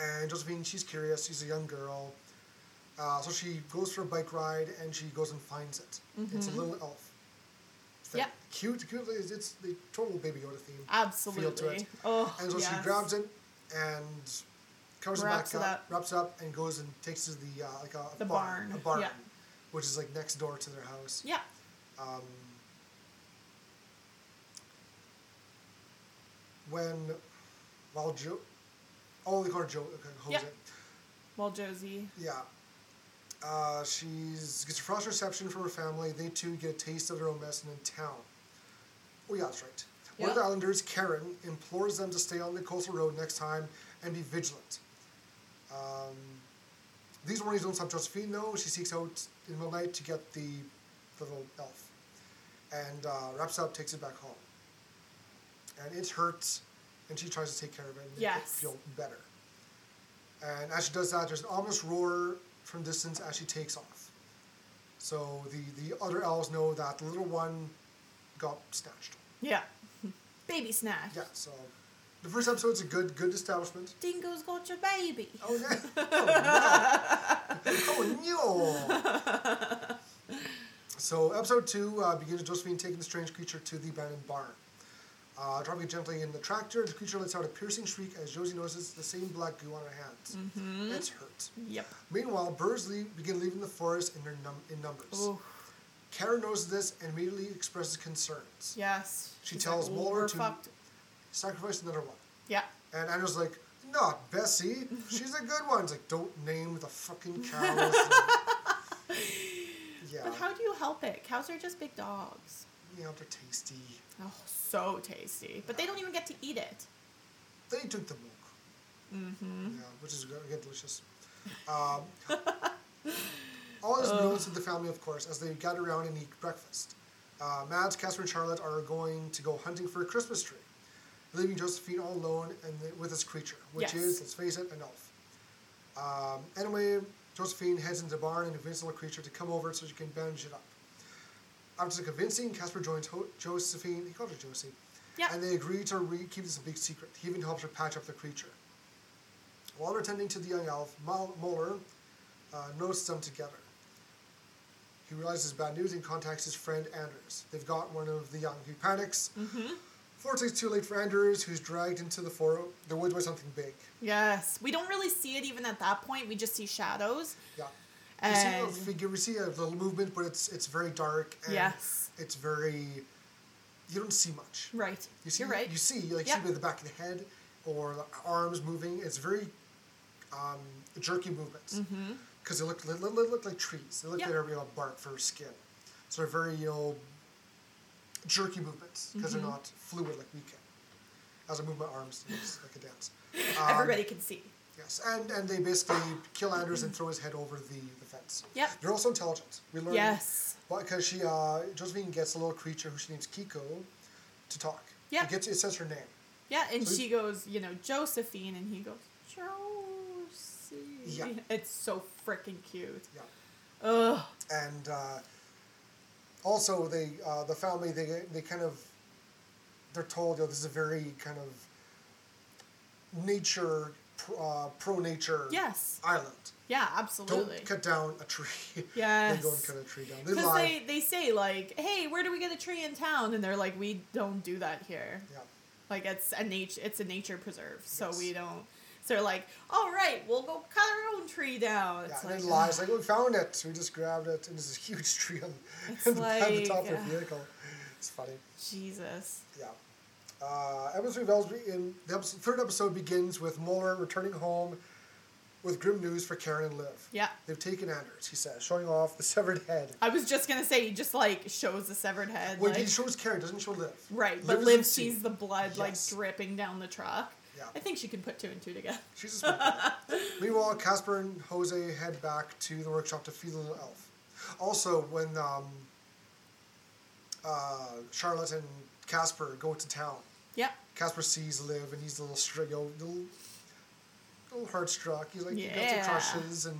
and Josephine, she's curious. She's a young girl, uh, so she goes for a bike ride, and she goes and finds it. It's a little elf. Yep. Cute, cute. It's, it's the total Baby Yoda theme. Absolutely. Oh, And so yes. she grabs it and covers Wraps it it back up. up, wraps it up, and goes and takes it to the uh, like a, The barn, barn, a barn, yeah. which is like next door to their house. Yeah. Um, when while Joe, oh, they call her Joe. Okay, Jose. Yeah. Well, Josie. Yeah. Uh, she's gets a frost reception from her family. They too get a taste of their own medicine in town. Oh yeah, that's right. One of the islanders, Karen, implores them to stay on the coastal road next time and be vigilant. Um, these warnings don't stop Josephine though. She seeks out in the the night to get the little elf, and uh, wraps up, takes it back home. And it hurts, and she tries to take care of it and make Yes. it feel better. And as she does that, there's an ominous roar from distance as she takes off. So the, the other elves know that the little one got snatched. Yeah. <laughs> Baby snatched. Yeah, so The first episode's a good good establishment. Dingo's got your baby. Oh, yeah. <laughs> oh no! Oh no! <laughs> So episode two uh, begins with Josephine taking the strange creature to the abandoned barn. Uh, dropping it gently in the tractor, the creature lets out a piercing shriek as Josie notices the same black goo on her hands. Mhm. It's hurt. Yep. Meanwhile, birds leave, begin leaving the forest in, their num- in numbers. Ooh. Karen knows this and immediately expresses concerns. Yes. She She's tells like, to fucked." sacrifice another one. Yeah. And Andrew's like, not Bessie. She's a good one. It's like, don't name the fucking cows. <laughs> yeah. But how do you help it? Cows are just big dogs. Yeah, they're tasty. Oh, so tasty. But they don't even get to eat it. They drink the milk. Mm-hmm. Yeah, which is again delicious. Um, <laughs> all is known to the family, of course, as they gather around and eat breakfast. Uh, Mads, Casper, and Charlotte are going to go hunting for a Christmas tree, leaving Josephine all alone and with this creature, which Yes. is, let's face it, an elf. Um, anyway, Josephine heads into the barn and convinces the little creature to come over so she can bandage it up. After convincing, Casper joins Ho- Josephine. He calls her Josie. Yeah. And they agree to re- keep this a big secret. He even helps her patch up the creature. While they're to the young elf, Muller uh, notices them together. He realizes bad news and contacts his friend Anders. They've got one of the young. He panics. Mm-hmm. Fortunately, it's too late for Anders, who's dragged into the, for- the woods by something big. Yes. We don't really see it even at that point. We just see shadows. Yeah. We see, a little figure, we see a little movement, but it's it's very dark. And Yes. It's very. You don't see much. right. You see, You're right. You see, like, Yeah. see the back of the head or the arms moving. It's very um, jerky movements Mm-hmm. because they look they they look like trees. They look Yeah. like they're you know, bark for skin. So they're very you know jerky movements because Mhm. they're not fluid like we can. As I move my arms, it's like a dance. <laughs> Um, Everybody can see. Yes, and and they basically kill Anders and throw his head over the, the fence. Yep. They're also intelligent. We learn Yes. because she uh, Josephine gets a little creature who she names Kiko to talk. Yeah. It gets it says her name. Yeah, and So- she goes, you know, Josephine, and he goes, Josie. Yeah. It's so freaking cute. Yeah. Ugh. and uh, also they uh, the family they they kind of they're told you know this is a very kind of nature uh, pro nature Yes. island. Yeah, absolutely. Don't cut down a tree. Yeah. <laughs> they go and cut a tree down. They Because lie. they, they say, like, hey, where do we get a tree in town? And they're like, we don't do that here. Yeah. Like, it's a nature, it's a nature preserve, so we don't. So they're like, all right, we'll go cut our own tree down. yeah, It's and like, they lie. It's like we found it. We just grabbed it, and there's this huge tree on, <laughs> It's on the, on the top like, of the uh, vehicle. It's funny. Jesus. Yeah. Uh, episode of in the episode, third episode begins with Mueller returning home with grim news for Karen and Liv. Yeah. They've taken Anders, he says, showing off the severed head. I was just gonna say, he just like shows the severed head. Well, like, he shows Karen, doesn't show Liv. right, but Liv Liv doesn't sees the blood Yes. like dripping down the truck. Yeah. I think she can put two and two together. She's a smart. <laughs> Meanwhile, Casper and Jose head back to the workshop to feed the little elf. Also, when um, uh, Charlotte and Casper go to town, Yep. Casper sees Liv and he's a little stri- you know, little, little heart struck. He's like, he got Yeah. some crushes. And,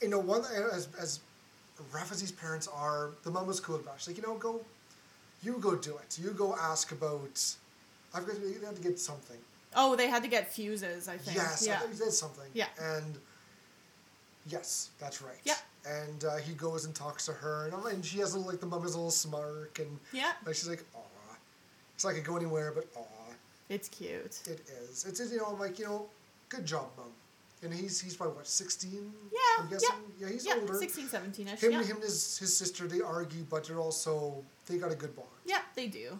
you know, one as, as rough as these parents are, the mom was cool about it. She's like, you know, go, you go do it. You go ask about, I've got to, have to get something. Oh, they had to get fuses, I think. Yes, Yeah. I think he did something. Yeah. And yes, that's right. Yeah. And uh, he goes and talks to her, and, and she has a, like the mom has a little smirk, and Yeah. like she's like. It's like could go anywhere, but aw, It's cute. it is. It's you know, I'm like you know, good job, mom. And he's he's probably what sixteen. Yeah, I'm guessing. yeah. Yeah, he's yeah, older. 16, 17 ish. Him, Yeah. him and his, his sister, they argue, but they're also they got a good bond. yeah, they do.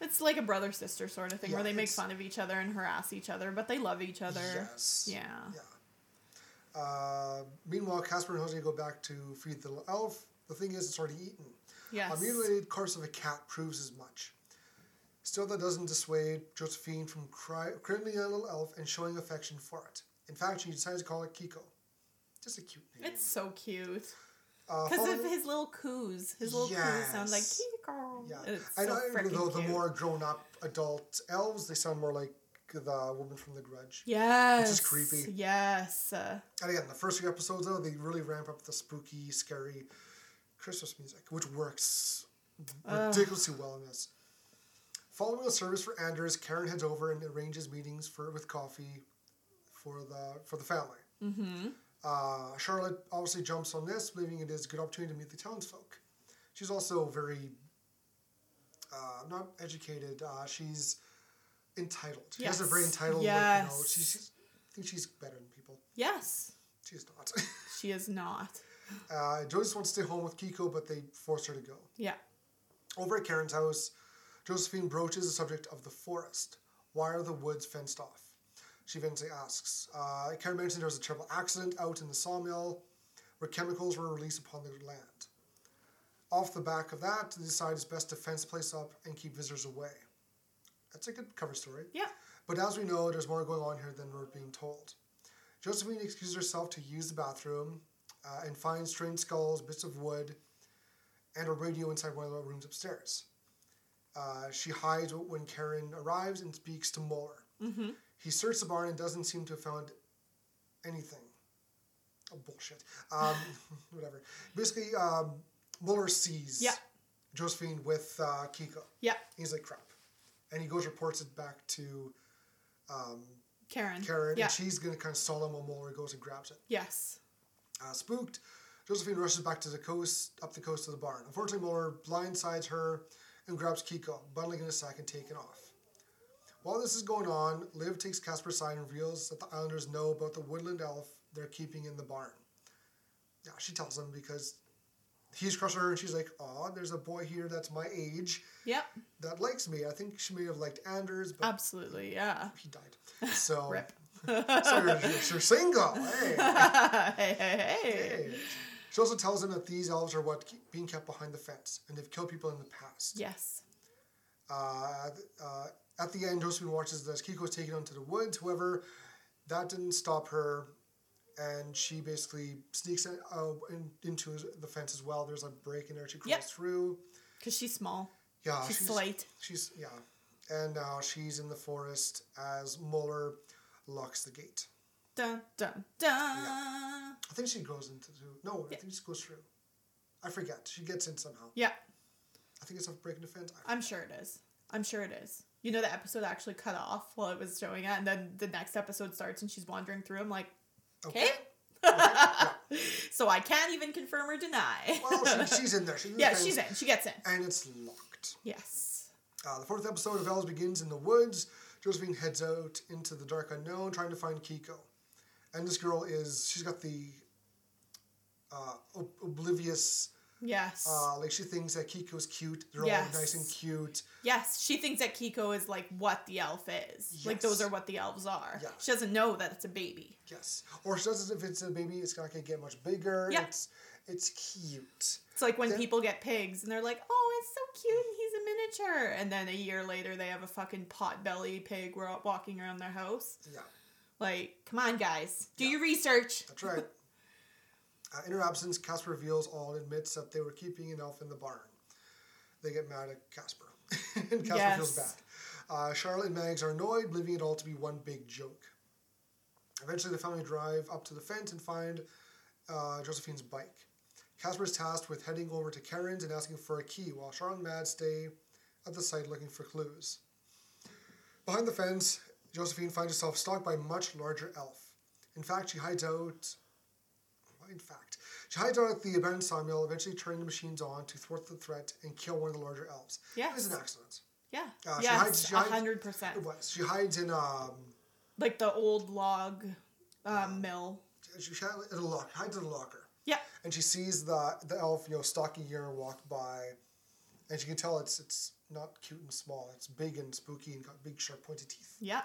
It's like a brother sister sort of thing Yeah, where they make fun of each other and harass each other, but they love each other. Yes. Yeah. Yeah. Uh, meanwhile, Casper and Jose go back to feed the elf. The thing is, it's already eaten. Yes. A mutilated corpse of a cat proves as much. Still, that doesn't dissuade Josephine from cry, cradling a little elf and showing affection for it. In fact, she decides to call it Kiko. Just a cute name. It's so cute. Uh, Because of his little coos. His little coos sound like Yes. Kiko. Yeah. It's I so know, though the more grown up adult elves, they sound more like the woman from The Grudge. Yes. Which is creepy. Yes. Uh, And again, the first few episodes, though, they really ramp up the spooky, scary Christmas music, which works ridiculously well in this. Following a service for Anders, Karen heads over and arranges meetings for with coffee for the for the family. Mm-hmm. Uh, Charlotte obviously jumps on this, believing it is a good opportunity to meet the townsfolk. She's also very uh, not educated. Uh, she's entitled. She has a very Yes. entitled. Like, you know, Yes. she's, she's I think she's better than people. Yes. She's not. <laughs> She is not. Uh, Joyce wants to stay home with Kiko, but they force her to go. Yeah. Over at Karen's house, Josephine broaches the subject of the forest. Why are the woods fenced off? She eventually asks. Uh, Karen mentioned there was a terrible accident out in the sawmill where chemicals were released upon the land. Off the back of that, they decide it's best to fence the place up and keep visitors away. That's a good cover story. Yeah. But as we know, there's more going on here than we're being told. Josephine excuses herself to use the bathroom uh, and finds strange skulls, bits of wood, and a radio inside one of the rooms upstairs. Uh, she hides when Karen arrives and speaks to Muller. Mm-hmm. He searches the barn and doesn't seem to have found anything. Oh, bullshit. Um, <laughs> whatever. Basically, um, Muller sees Yeah. Josephine with uh, Kiko. Yeah. He's like, crap. And he goes reports it back to um, Karen. Karen, Yeah. and she's going to kind of stall him while Muller goes and grabs it. Yes. Uh, spooked, Josephine rushes back to the coast, up the coast of the barn. Unfortunately, Muller blindsides her and grabs Kiko, bundling in a sack and taking off. While this is going on, Liv takes Casper's side and reveals that the Islanders know about the woodland elf they're keeping in the barn. Yeah, she tells them because he's crushing her and she's like, "Aw, there's a boy here that's my age Yep. that likes me." I think she may have liked Anders, but Absolutely. Yeah. he died. So, <laughs> Rip. <laughs> so you're, you're single. Hey. <laughs> hey, hey, hey. Hey. She also tells him that these elves are what keep being kept behind the fence, and they've killed people in the past. Yes. Uh, uh, at the end, Josephine watches as Kiko is taken onto the woods. However, that didn't stop her, and she basically sneaks in, uh, in, into the fence as well. There's a break in there. She crawls Yep. through. Because she's small. Yeah, She's slight. She's yeah, and now she's in the forest as Muller locks the gate. Dun, dun, dun. I think she goes into no. I think she goes through. I forget. She gets in somehow. Yeah. I think it's a breaking the fence. I'm sure it is. I'm sure it is. You know, the episode actually cut off while it was showing it, and then the next episode starts and she's wandering through. I'm like, okay. <laughs> so I can't even confirm or deny. Well, she, <laughs> she's in there. She's in yeah, fence, she's in. She gets in. And it's locked. Yes. Uh, the fourth episode of Elves begins in the woods. Josephine heads out into the dark unknown trying to find Kiko. And this girl is, she's got the uh, ob- oblivious, Yes. uh, like she thinks that Kiko's cute. They're Yes. all nice and cute. yes. She thinks that Kiko is like what the elf is. Yes. Like those are what the elves are. Yeah. She doesn't know that it's a baby. Yes. Or she doesn't. if it's a baby, it's not going to get much bigger. Yeah. It's, it's cute. It's like when Then- people get pigs and they're like, "Oh, it's so cute, and he's a miniature," and then a year later they have a fucking potbelly pig walking around their house. Yeah. Like, come on, guys, do your research. That's right. Uh, in her absence, Casper reveals all and admits that they were keeping an elf in the barn. They get mad at Casper, <laughs> and Casper feels bad. Uh, Charlotte and Mads are annoyed, believing it all to be one big joke. Eventually, the family drive up to the fence and find uh, Josephine's bike. Casper is tasked with heading over to Karen's and asking for a key, while Charlotte and Mad stay at the site looking for clues. Behind the fence, Josephine finds herself stalked by a much larger elf. In fact, she hides out. In fact, she hides out at the abandoned sawmill, eventually turning the machines on to thwart the threat and kill one of the larger elves. Yeah. It was an accident. Yeah. Uh, she yes, hundred percent. It was. She hides in um. Like the old log um, mill. She hides in a lock. Hides in a locker. Yeah. And she sees the the elf, you know, stalking her walk by, and she can tell it's it's not cute and small. It's big and spooky and got big sharp pointed teeth. Yeah.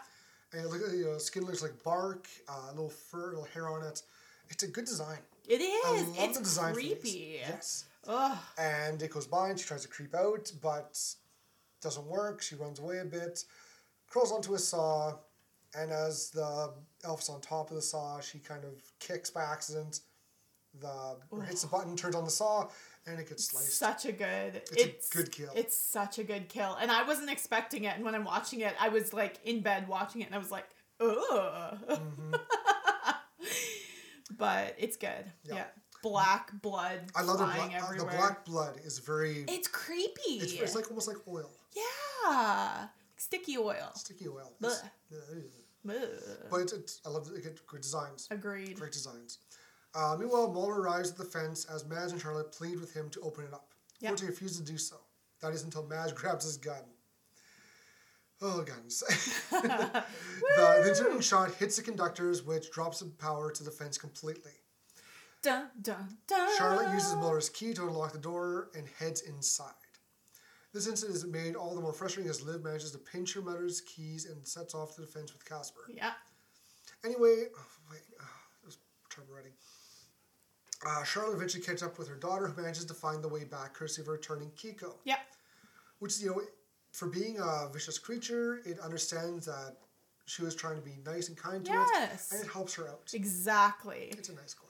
And look at you know, skin looks like bark, uh, little fur, little hair on it. It's a good design. It is. I love It's the design creepy. Yes. Ugh. And it goes by and she tries to creep out, but doesn't work. She runs away a bit, crawls onto a saw, and as the elf's on top of the saw, she kind of kicks by accident. The or hits the button, turns on the saw, and it gets sliced. Such a good. It's a good kill. It's such a good kill, and I wasn't expecting it. And when I'm watching it, I was like in bed watching it, and I was like, ugh. Mm-hmm. <laughs> but it's good. Yeah. Yeah. Black blood I love the uh, the black blood is very. It's creepy. It's, it's like almost like oil. yeah. Sticky oil. Sticky oil. Blech. It's- yeah, it is. Ugh. But it's, it's, I love. It get good designs. Agreed. Great designs. Uh, meanwhile, Mueller arrives at the fence as Madge and Charlotte plead with him to open it up. Yep. He refuses to do so. That is until Madge <laughs> grabs his gun. Oh, guns. <laughs> the, the turning shot hits the conductors, which drops the power to the fence completely. Dun, dun, dun. Charlotte uses Muller's key to unlock the door and heads inside. This incident is made all the more frustrating as Liv manages to pinch her mother's keys and sets off the fence with Casper. Yeah. Anyway, oh, wait, oh, it was trouble writing. Uh, Charlotte eventually catches up with her daughter, who manages to find the way back, courtesy of her returning Kiko. Yeah. Which, you know, for being a vicious creature, it understands that she was trying to be nice and kind to Yes. it, and it helps her out. Exactly. It's a nice guy.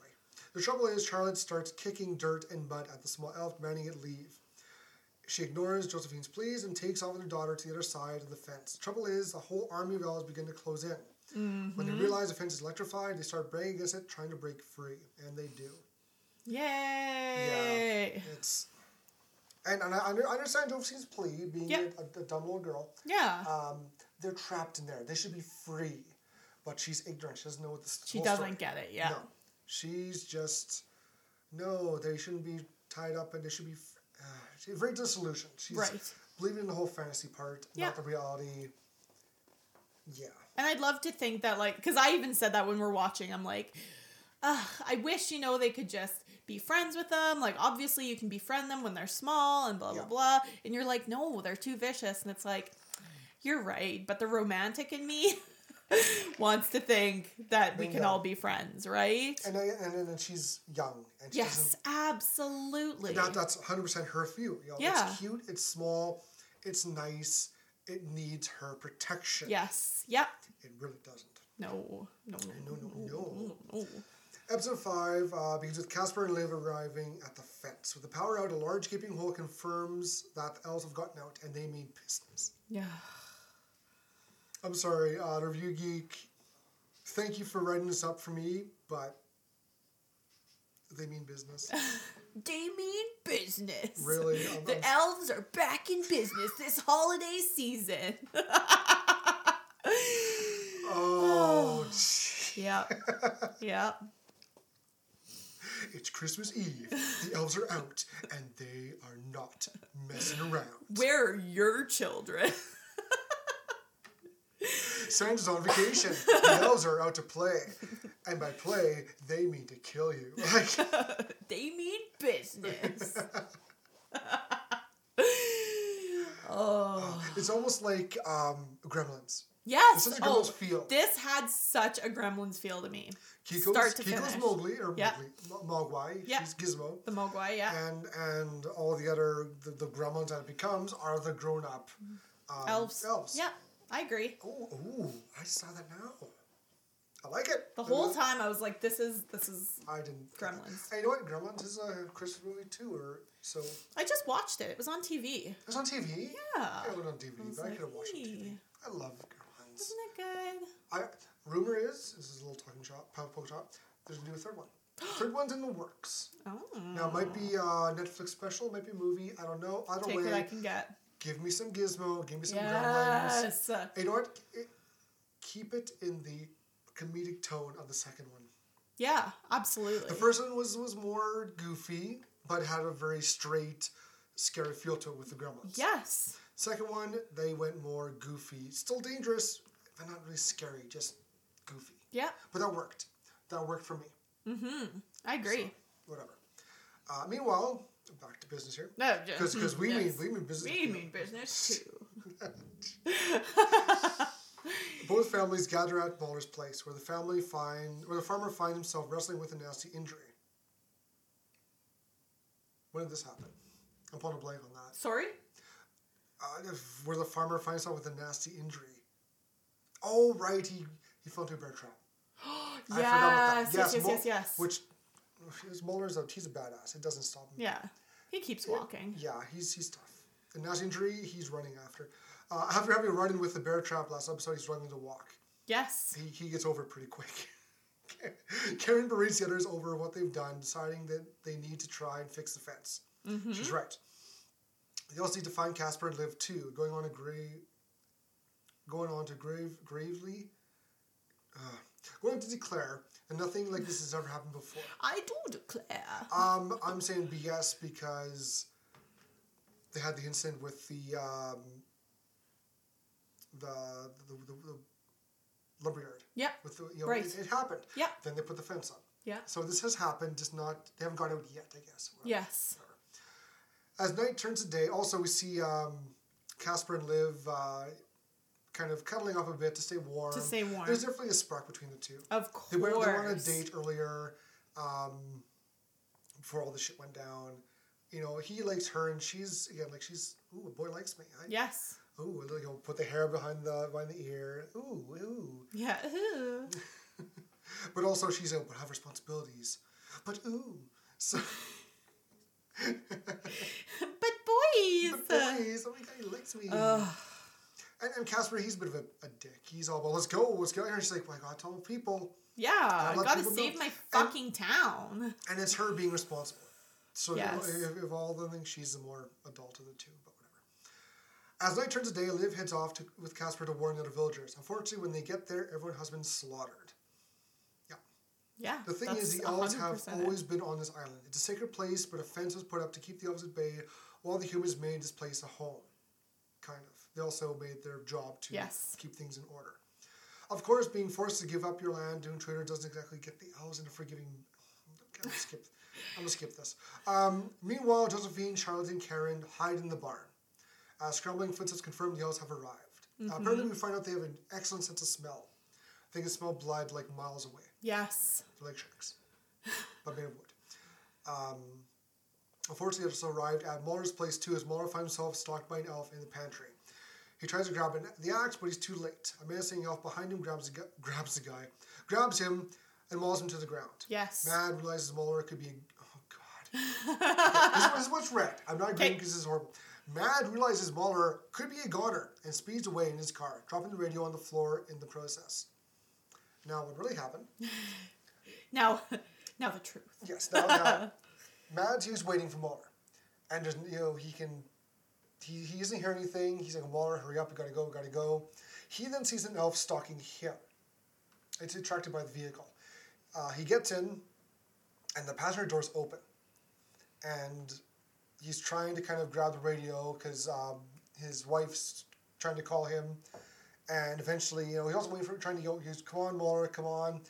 The trouble is, Charlotte starts kicking dirt and mud at the small elf, demanding it leave. She ignores Josephine's pleas and takes off with her daughter to the other side of the fence. The trouble is, the whole army of elves begin to close in. When they Mhm. realize the fence is electrified, they start banging against it, trying to break free, and they do. Yay. Yeah, It's and, and I under, understand Josephine's plea, being Yep. a, a dumb little girl. Yeah. Um, they're trapped in there. They should be free, but she's ignorant. She doesn't know what this. She doesn't story- get it, yeah. No, she's just no. They shouldn't be tied up, and they should be. Uh, she's very disillusioned. She's Right. believing in the whole fantasy part, Yeah. not the reality. Yeah. And I'd love to think that, like, because I even said that when we're watching, I'm like, Ugh, I wish, you know, they could just be friends with them. Like, obviously, you can befriend them when they're small and blah, blah, Yeah. blah. And you're like, no, they're too vicious. And it's like, you're right. But the romantic in me <laughs> wants to think that we can all be friends, right? And I, and then she's young, and she Yes, absolutely. That, that's one hundred percent her view. You know, Yeah. It's cute. It's small. It's nice. It needs her protection. Yes. Yep. It really doesn't. No. No. No, no, no. no. Episode 5 uh, begins with Casper and Liv arriving at the fence. With the power out, a large gaping hole confirms that the elves have gotten out and they mean business. Yeah. I'm sorry, uh, Review Geek, thank you for writing this up for me, but they mean business. <laughs> They mean business. Really? I'm- the I'm- elves are back in business this holiday season. <laughs> oh, <sighs> yep. <laughs> Yep. It's Christmas Eve. The elves are out and they are not messing around. Where are your children? Santa's on vacation. The elves are out to play. And by play, they mean to kill you. Like, <laughs> they mean business. <laughs> <laughs> oh. it's almost like um, Gremlins. Yes. It's such a oh, Gremlins feel. This had such a Gremlins feel to me. Kiko's, Start to Kiko's finish. Mowgli, or Yep. Mowgli, Mo- Mogwai. Yep. She's Gizmo. The Mogwai, yeah. And and all the other, the, the gremlins that it becomes are the grown up um, elves. elves. Yeah, I agree. Oh, ooh, I saw that now. I like it. The whole time I was like, this is this is I didn't. Gremlins. You know what? Gremlins is a Christmas movie too, or so. I just watched it. It was on TV. It was on TV. Yeah. it was on TV, I was but I could have watched it on TV. I love Gremlins. Isn't it good? I rumor is this is a little talking shop, poke poke shop. There's gonna be a third one. third one's in the works. Oh. Now it might be a Netflix special, it might be a movie. I don't know. Either Take way, what I can get. give me some Gizmo, give me some Gremlins. Yes. Hey, you know what? It, keep it in the comedic tone of the second one. Yeah, absolutely. The first one was was more goofy, but had a very straight, scary feel to it with the Gremlins. Yes. Second one, they went more goofy, still dangerous, not really scary, just goofy. Yeah. But that worked. That worked for me. Mm-hmm. I agree. Whatever. Uh, meanwhile, back to business here. No, just because we yes. mean we mean business. We mean business too. <laughs> Both families gather at Muller's place, where the family find where the farmer finds himself wrestling with a nasty injury. When did this happen? I'm pulling a blank on that. Sorry. Uh, if- where the farmer finds himself with a nasty injury. Oh right, he he fell into a bear trap. <gasps> I forgot about Yes, that. yes, yes, Mul- yes, yes. Which, Muller's a he's a badass. It doesn't stop him. Yeah. He keeps walking. Yeah, he's he's tough. The nasty injury, he's running after. Uh, after having run in with the bear trap last episode, he's running to walk. Yes. He, he gets over pretty quick. <laughs> Karen berates the others over what they've done, deciding that they need to try and fix the fence. Mhm. She's right. They also need to find Casper and Liv too. Going on a grave, going on to grave gravely, uh, going to declare, and nothing like this has ever happened before. I do declare. Um, I'm saying BS because they had the incident with the um, the, the, the, the lumberyard. Yep. With the, you know, Right. it, it happened. Yep. Then they put the fence up. Yeah. So this has happened, just not they haven't gone out yet, I guess. Yes. As night turns to day, also we see um, Casper and Liv uh, kind of cuddling up a bit to stay warm. To stay warm. There's definitely a spark between the two. Of They went, they went on a date earlier um, before all the shit went down. You know, he likes her, and she's again like she's ooh, a boy likes me. I, Yes. Ooh, you know, put the hair behind the behind the ear. Ooh, ooh. Yeah. Ooh. <laughs> But also she's able to have responsibilities. But ooh, so <laughs> <laughs> But boys. but boys, oh my god, he likes me. Ugh. And, and Casper, he's a bit of a, a dick. He's all about, let's go, let's go. And she's like, well, I gotta tell people. Yeah, I gotta save know. my And- fucking town. And it's her being responsible. So you know, Yes. if, if all the things, she's the more adult of the two, but whatever. As night turns to day, Liv heads off to, with Casper to warn the other villagers. Unfortunately, when they get there, everyone has been slaughtered. Yeah. Yeah. The thing is, the elves have always been on this island. It's a sacred place, but a fence was put up to keep the elves at bay, while the humans made this place a home. Kind of. They also made their job to Yes. keep things in order. Of course, being forced to give up your land, doing trader doesn't exactly get the elves into forgiving. I'm gonna skip. I'm gonna skip this. Um, meanwhile, Josephine, Charlotte, and Karen hide in the barn. Uh, scrambling footsteps confirm the elves have arrived. Uh, Mhm. apparently, we find out they have an excellent sense of smell. They can smell blood like miles away. Yes. They're like sharks, but made of wood. Um, unfortunately, it's arrived at Muller's place too, as Muller finds himself stalked by an elf in the pantry. He tries to grab the axe, but he's too late. A menacing elf behind him grabs the, gu- grabs the guy, grabs him, and mauls him to the ground. Yes. Mads realizes Muller could be. A, oh God. <laughs> this, is, this is what's read. I'm not agreeing because this is horrible. Mads realizes Muller could be a goner and speeds away in his car, dropping the radio on the floor in the process. Now, what really happened? <laughs> Now, <laughs> now the truth. Yes, now, now Mads he's waiting for Muller, and you know he can he, he doesn't hear anything. He's like Muller, hurry up, we gotta go, we gotta go. He then sees an elf stalking him. It's attracted by the vehicle. Uh, he gets in, and the passenger door's open, and he's trying to kind of grab the radio because um, his wife's trying to call him, and eventually you know he's also waiting for trying to go. He's come on Muller, come on.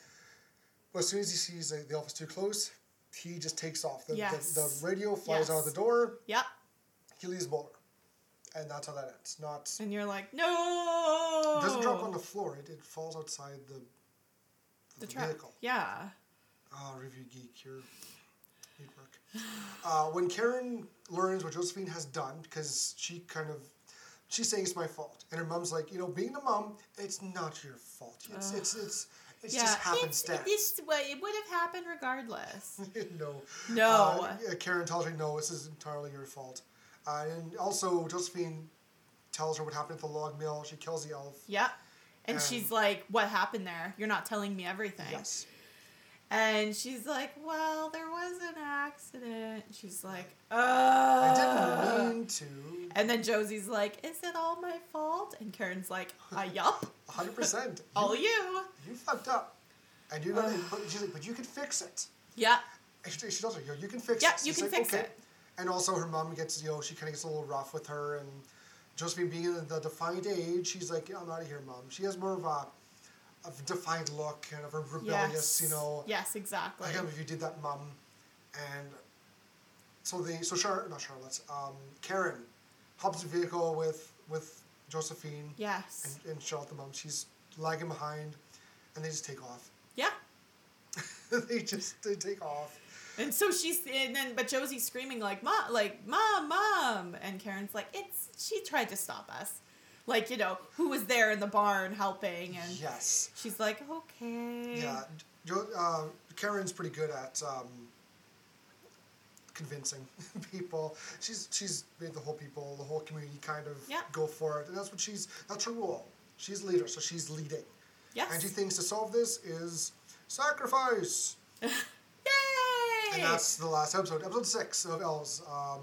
But as soon as he sees the, the elf is too close, he just takes off. The, Yes. the, the radio flies out of the door. Yep. He leaves Muller. And that's how that ends. Not And you're like, no. it doesn't drop on the floor. It, it falls outside the, the, the trap. vehicle. Yeah. Oh, review geek, you're need work. Uh, when Karen learns what Josephine has done, because she kind of she's saying it's my fault, and her mom's like, you know, being the mom, it's not your fault. It's Ugh. it's it's it's yeah. just It's, happenstance. it's what it would have happened regardless. <laughs> no. No. Uh, Karen tells her, no, this is entirely your fault. Uh, and also, Josephine tells her what happened at the log mill. She kills the elf. Yeah. And Um, she's like, What happened there? You're not telling me everything. Yes. And she's like, Well, there was an accident. She's like, Uh I didn't mean to. And then Josie's like, Is it all my fault? And Karen's like, uh, <laughs> Yup. 100%. <laughs> All you. You fucked up. And you're gonna, but she's like, but you can fix it. Yeah. And she, she tells her, you, know, you can fix Yeah, this. you can like, fix okay. it. And also, her mom gets, you know, she kind of gets a little rough with her. And Josephine being in the defiant age, she's like, yeah, I'm out of here, mom. She has more of a, a defiant look, kind of a rebellious, Yes. you know. Yes, exactly. I can't believe you did that, mom. And so the so Char, not Charlotte, um, Karen hops the vehicle with with Josephine. Yes. And, and Charlotte, the mom, she's lagging behind, and they just take off. Yeah. <laughs> they just they take off. And so she's and then but Josie's screaming like mom like mom mom and Karen's like it's she tried to stop us. Like, you know, who was there in the barn helping and Yes. she's like, Okay. Yeah, jo, uh, Karen's pretty good at um, convincing <laughs> people. She's she's made the whole people, the whole community, kind of Yeah. go for it, and that's what she's. That's her role. She's leader, so she's leading. Yes. And she thinks to solve this is sacrifice. <laughs> And that's the last episode, episode six of Elves. Um,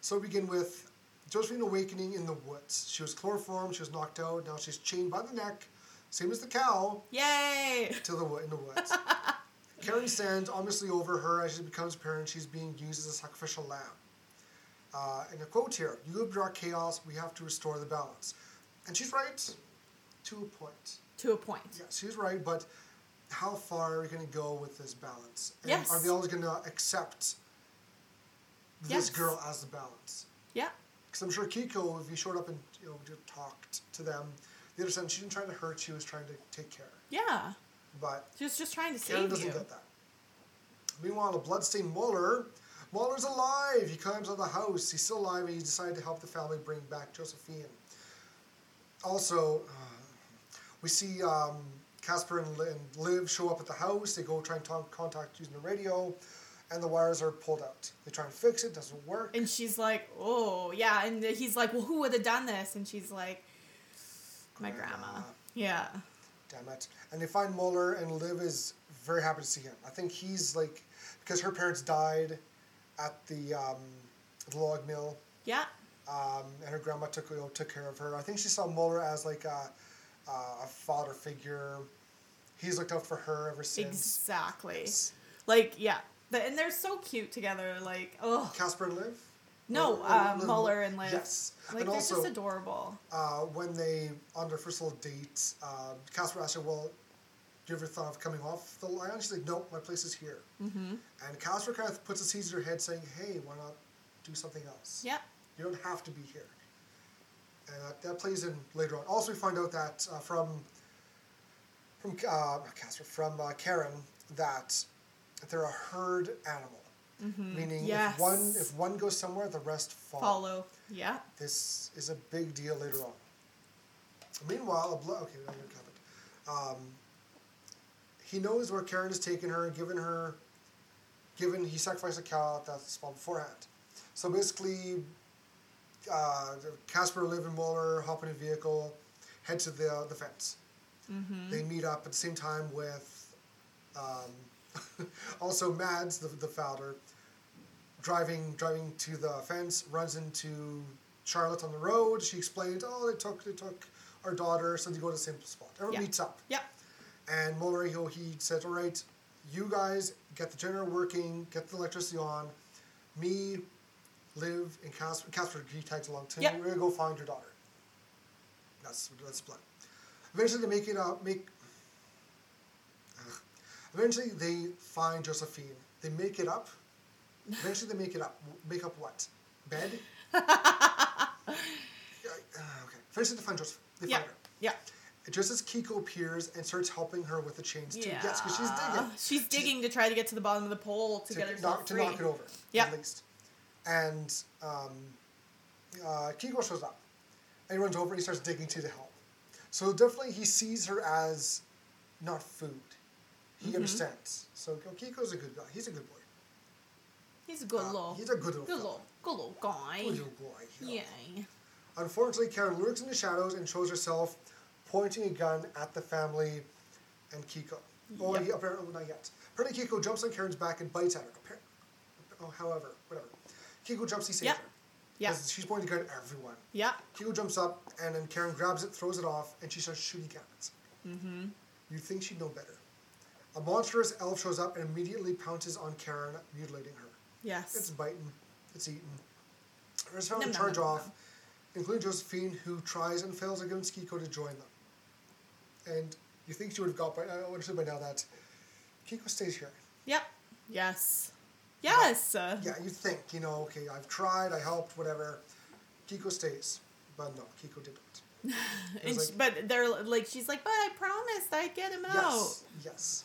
so we begin with Josephine awakening in the woods. She was chloroformed, she was knocked out, now she's chained by the neck, same as the cow, Yay! to the wood in the woods. <laughs> Karen stands ominously over her as she becomes apparent she's being used as a sacrificial lamb. Uh, and a quote here: "You have brought chaos. We have to restore the balance." And she's right, to a point. To a point. Yeah, she's right, but how far are we going to go with this balance? And Yes. Are they always going to accept this Yes. girl as the balance? Yeah. Because I'm sure Kiko, if he showed up and you know just talked to them, they understand she didn't try to hurt. She was trying to take care. Yeah. But She was just trying to Karen save doesn't you. get that. Meanwhile, a bloodstained Muller, Muller's alive. He climbs out of the house. He's still alive, and he decided to help the family bring back Josephine. Also, uh, we see um, Casper and, and Liv show up at the house. They go try and talk, contact using the radio, and the wires are pulled out. They try and fix it. Doesn't work. And she's like, oh, yeah. And he's like, well, who would have done this? And she's like, my grandma. Yeah. Damn it. And they find Mueller, and Liv is very happy to see him. I think he's like, because her parents died at the, um, the log mill, Yeah. um, and her grandma took you know, took care of her. I think she saw Mueller as like a, a father figure. He's looked out for her ever since. Exactly. Like, yeah. The, and they're so cute together. Like, oh. Casper and Liv? No, uh, Mueller and Liv. Yes. Like, and they're also, just adorable. uh, when they, on their first little date, uh, Casper asked her, well, do you ever thought of coming off the line? She's like, nope, my place is here. Mm-hmm. And Casper kind of puts a seed in her head saying, hey, why not do something else? Yeah. You don't have to be here. And that, that plays in later on. Also, we find out that uh, from from uh, Casper, from uh, Karen, that they're a herd animal. Mhm. Meaning, Yes. if one if one goes somewhere, the rest follow. Follow. Yeah. This is a big deal later on. Meanwhile, a blo- okay, I'm gonna cover it. Um, he knows where Karen has taken her and given her, given he sacrificed a cow that's that beforehand. So basically, uh, Casper, Liv, and Mueller hop in a vehicle, head to the the fence. Mm-hmm. They meet up at the same time with, um, <laughs> also Mads, the, the founder, driving driving to the fence, runs into Charlotte on the road. She explains, oh, they took they took our daughter, so they go to the same spot. Everyone Yeah. meets up. Yep. And Mueller, he, he says, all right, you guys get the generator working, get the electricity on. Me, Liv, and Casper, Casper he tags along too. Yep. We're gonna go find your daughter. That's that's the plan. Eventually, they make it up. Make. Ugh. Eventually, they find Josephine. They make it up. Eventually, they make it up. Make up what? Bed. <laughs> Yeah, uh, okay. Eventually, they find Josephine. They Yeah. find her. Yeah. Just as Kiko appears and starts helping her with the chains too. Yeah. Yes, because she's digging. She's digging to try to get to the bottom of the pole to, get herself knock, to knock it over. Yeah. At least. And um, uh, Kiko shows up. And he runs over and he starts digging to to help. So definitely he sees her as not food. He Mhm. understands. So Kiko's a good guy. He's a good boy. He's a good Uh, little. he's a good little good little, good little guy. Good little boy. Yeah. Unfortunately, Karen lurks in the shadows and shows herself pointing a gun at the family and Kiko. Oh, Yep. apparently not yet. Apparently, Kiko jumps on Karen's back and bites at her. Appar- Oh, however, whatever. Kiko jumps, he saves Yep. her. Yeah. She's pointing a gun at everyone. Yeah. Kiko jumps up and then Karen grabs it, throws it off, and she starts shooting it. Mm-hmm. You'd think she'd know better. A monstrous elf shows up and immediately pounces on Karen, mutilating her. Yes. It's biting. It's eating. There's found to charge nom, off, including Josephine, who tries and fails to convince Kiko to join them. And you think she would have got by, I understood by now that Kiko stays here. Yep. Yes. Yes. Yeah, you think, you know, okay, I've tried, I helped, whatever. Kiko stays. But no, Kiko didn't. <laughs> And was she- but they're like, she's like, but I promised I'd get him out. Yes, yes.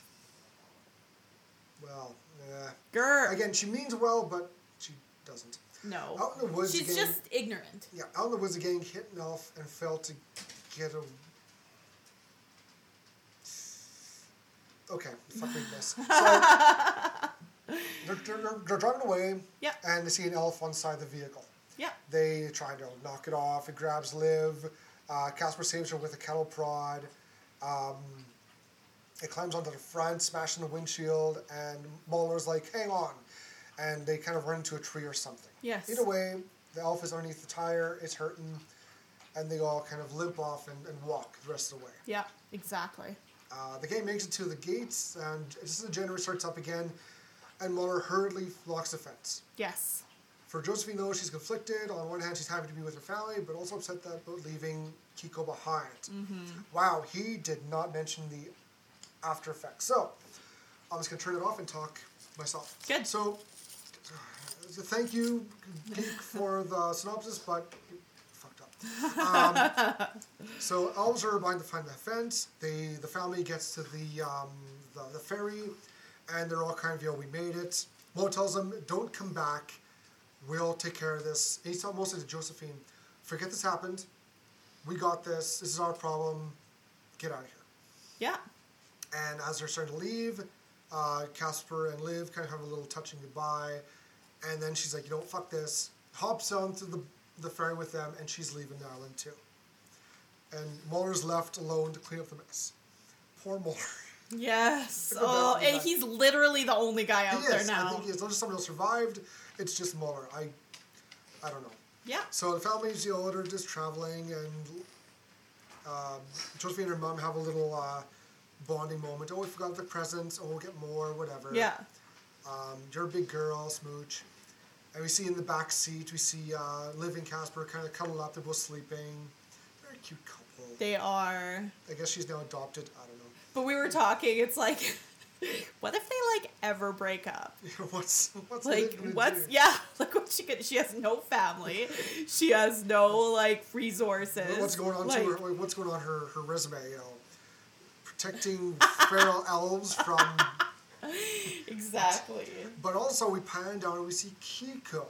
Well, yeah. Grr. Again, she means well, but she doesn't. No. Out in the woods She's again. just ignorant. Yeah, out in the woods again, hit an elf and failed to get a. Okay, fuck this. <laughs> So, they're, they're, they're driving away, Yep. and they see an elf on the side of the vehicle. Yep. They try to knock it off. It grabs Liv. Uh, Casper saves her with a cattle prod. Um, it climbs onto the front, smashing the windshield, and Muller's like, hang on. And they kind of run into a tree or something. Yes. Either way, the elf is underneath the tire, it's hurting, and they all kind of limp off and, and walk the rest of the way. Yeah, exactly. Uh, the game makes it to the gates, and just as the generator starts up again, and Muller hurriedly locks the fence. Yes. For Josephine, though, she's conflicted. On one hand, she's happy to be with her family, but also upset that about leaving Kiko behind. Wow, he did not mention the after effects. So, I'm just going to turn it off and talk myself. Good. So, uh, thank you, Geek, for the synopsis, but fucked up. Um, <laughs> so, elves are about to find the fence. They, the family gets to the, um, the, the ferry, and they're all kind of, you know, we made it. Mo tells them, don't come back. We'll take care of this. And he's telling mostly to Josephine, forget this happened. We got this. This is our problem. Get out of here. Yeah. And as they're starting to leave, uh, Casper and Liv kind of have a little touching goodbye. And then she's like, you know, fuck this. Hops onto the, the ferry with them, and she's leaving the island too. And Muller's left alone to clean up the mess. Poor Muller. <laughs> Yes. Oh, and that- he's literally the only guy out he there is. I now. think he is. Not just somebody else survived. It's just Muller. I, I don't know. Yeah. So the family's you know, they're just traveling, and um, Josephine and her mom have a little uh, bonding moment. Oh, we forgot the presents. Oh, we'll get more, whatever. Yeah. Um, you're a big girl, smooch. And we see in the back seat, we see uh, Liv and Casper kind of cuddle up. They're both sleeping. Very cute couple. They are. I guess she's now adopted. I don't know. But we were talking, it's like, <laughs> what if they like ever break up? <laughs> what's what's Like, what's, do? yeah, <laughs> like what she could, she has no family. She has no like resources. What's going on like, to her? What's going on her her resume? You know, protecting feral elves from. Exactly. But also, we pan down and we see Kiko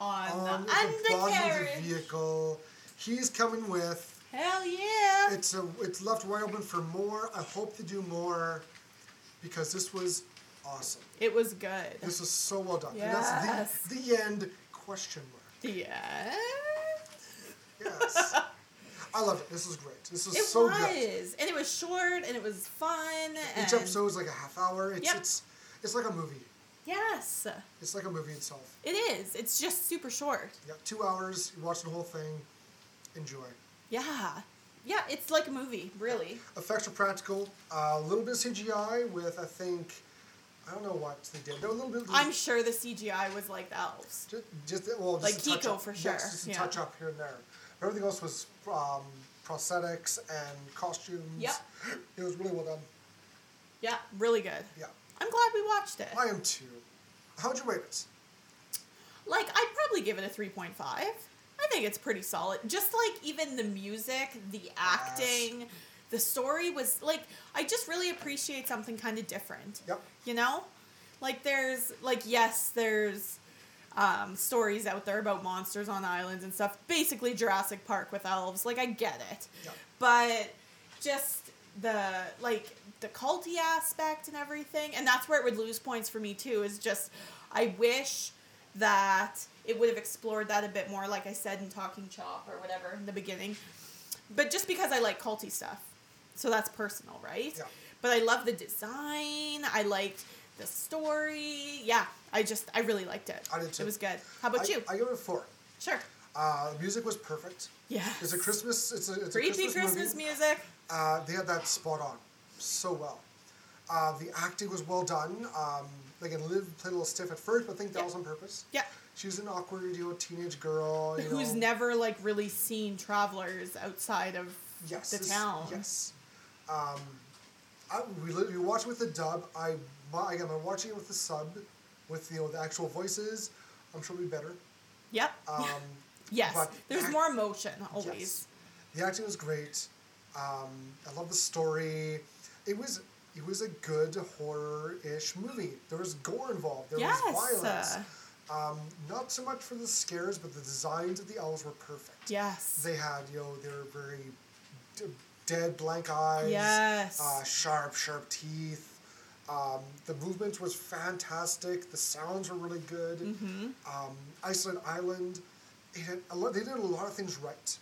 On, on the the bottom of the vehicle. He's coming with. Hell yeah. It's a, it's left wide open for more. I hope to do more, because this was awesome. It was good. This was so well done. And Yes. that's the the end question mark. Yeah. Yes. I loved it. This was great. This was It so was. good. And it was short and it was fun. And Each episode is like a half hour. It's Yep. it's it's like a movie. Yes. It's like a movie itself. It is. It's just super short. Yeah, two hours. You watch the whole thing. Enjoy. Yeah. Yeah, it's like a movie, really. Effects are practical. A little bit of CGI with I think I don't know what they did. There were a little bit. I'm sure the CGI was like the elves. just, just well, just Like Kiko up. for Yes, sure, just a yeah. touch up here and there. Everything else was um, prosthetics and costumes. Yep. It was really well done. Yeah, really good. Yeah. I'm glad we watched it. I am too. How'd you rate it? Like, I'd probably give it a 3.5. I think it's pretty solid. Just like even the music, the acting, the story was like, I just really appreciate something kind of different. Yep. You know? Like, there's, like, yes, there's um, stories out there about monsters on islands and stuff. Basically, Jurassic Park with elves. Like, I get it. Yep. But just the, like, the culty aspect and everything. And that's where it would lose points for me, too, is just, I wish that it would have explored that a bit more, like I said in Talking Chop or whatever in the beginning. But just because I like culty stuff. So that's personal, right? Yeah. But I love the design. I liked the story. Yeah, I just, I really liked it. I did too. It was good. How about I, you? I give it a four. sure. Uh, the music was perfect. Yeah. It's a Christmas. It's a, it's a Creepy Christmas, Christmas movie. music. Uh, they had that spot on so well. Uh, the acting was well done. Um, again, Liv played a little stiff at first, but I think that was on purpose. Yeah. She was an awkward, you know, teenage girl. You Who's know. never like really seen travelers outside of yes, the town. Yes. Um, I, we, we watched with the dub. I again, I'm watching it with the sub, with you know the actual voices. I'm sure it'll be better. Yep. Um, <laughs> yes. but There's act- more emotion always. Yes. The acting was great. Um, I love the story. It was it was a good horror-ish movie. There was gore involved. There Yes. was violence. Um, not so much for the scares, but the designs of the elves were perfect. Yes. They had you know they were very d- dead blank eyes. Yes. Uh, sharp sharp teeth. Um, the movement was fantastic. The sounds were really good. Mm-hmm. Um, Iceland Island, it had a lot, they did a lot of things right.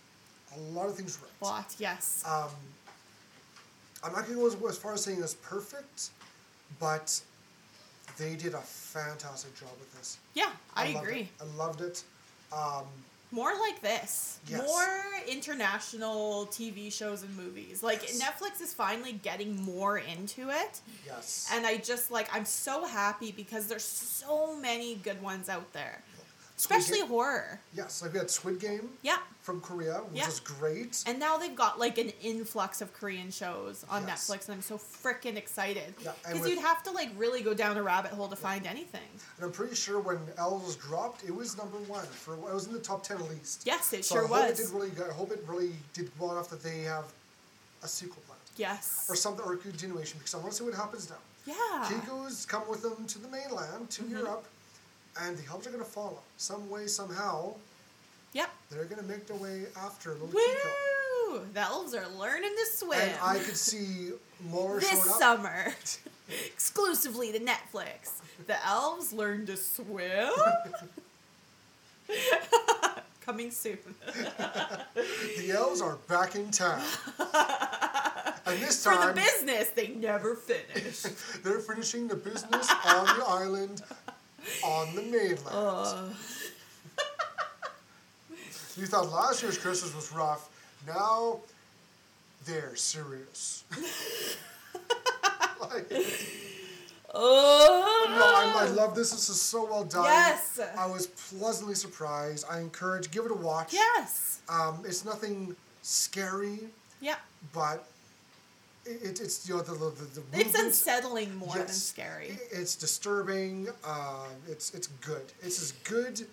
A lot of things right. What? Yes. Um, I'm not going to go as, as far as saying it's perfect, but they did a fantastic job with this. yeah, I, loved agree. It. I loved it. Um, more like this. Yes. More international TV shows and movies. Like Yes. Netflix is finally getting more into it. Yes. And I just like I'm so happy because there's so many good ones out there. Especially Game- horror. yes, like we had Squid Game Yeah. from Korea, which Yeah. is great. And now they've got like an influx of Korean shows on Yes. Netflix, and I'm so freaking excited. Yeah, Because with- you'd have to like really go down a rabbit hole to find anything. And I'm pretty sure when Elves dropped, it was number one for it was in the top ten at least. Yes, it so sure I hope was. It did really good. I hope it really did well enough that they have a sequel plan Yes. or something or a continuation because I want to see what happens now. Yeah. Kiko's come with them to the mainland to Mm-hmm. Europe, and the elves are going to follow some way somehow. Yep. They're going to make their way after little Kiko. Woo! The elves are learning to swim. And I could see <laughs> more this showing up. summer, <laughs> exclusively to Netflix. The elves learn to swim. <laughs> Coming soon. The elves are back in town. and this For time, the business they never finish. they're finishing the business on the island on the mainland. you thought last year's Christmas was rough. Now they're serious. <laughs> like, Oh no, I, I love this. This is so well done. Yes. I was pleasantly surprised. I encourage, give it a watch. Yes. Um, it's nothing scary, Yeah. but it, it's you know the the, the, It's movement- unsettling more than Yes. scary. It's disturbing. Uh, it's it's good. It's as good.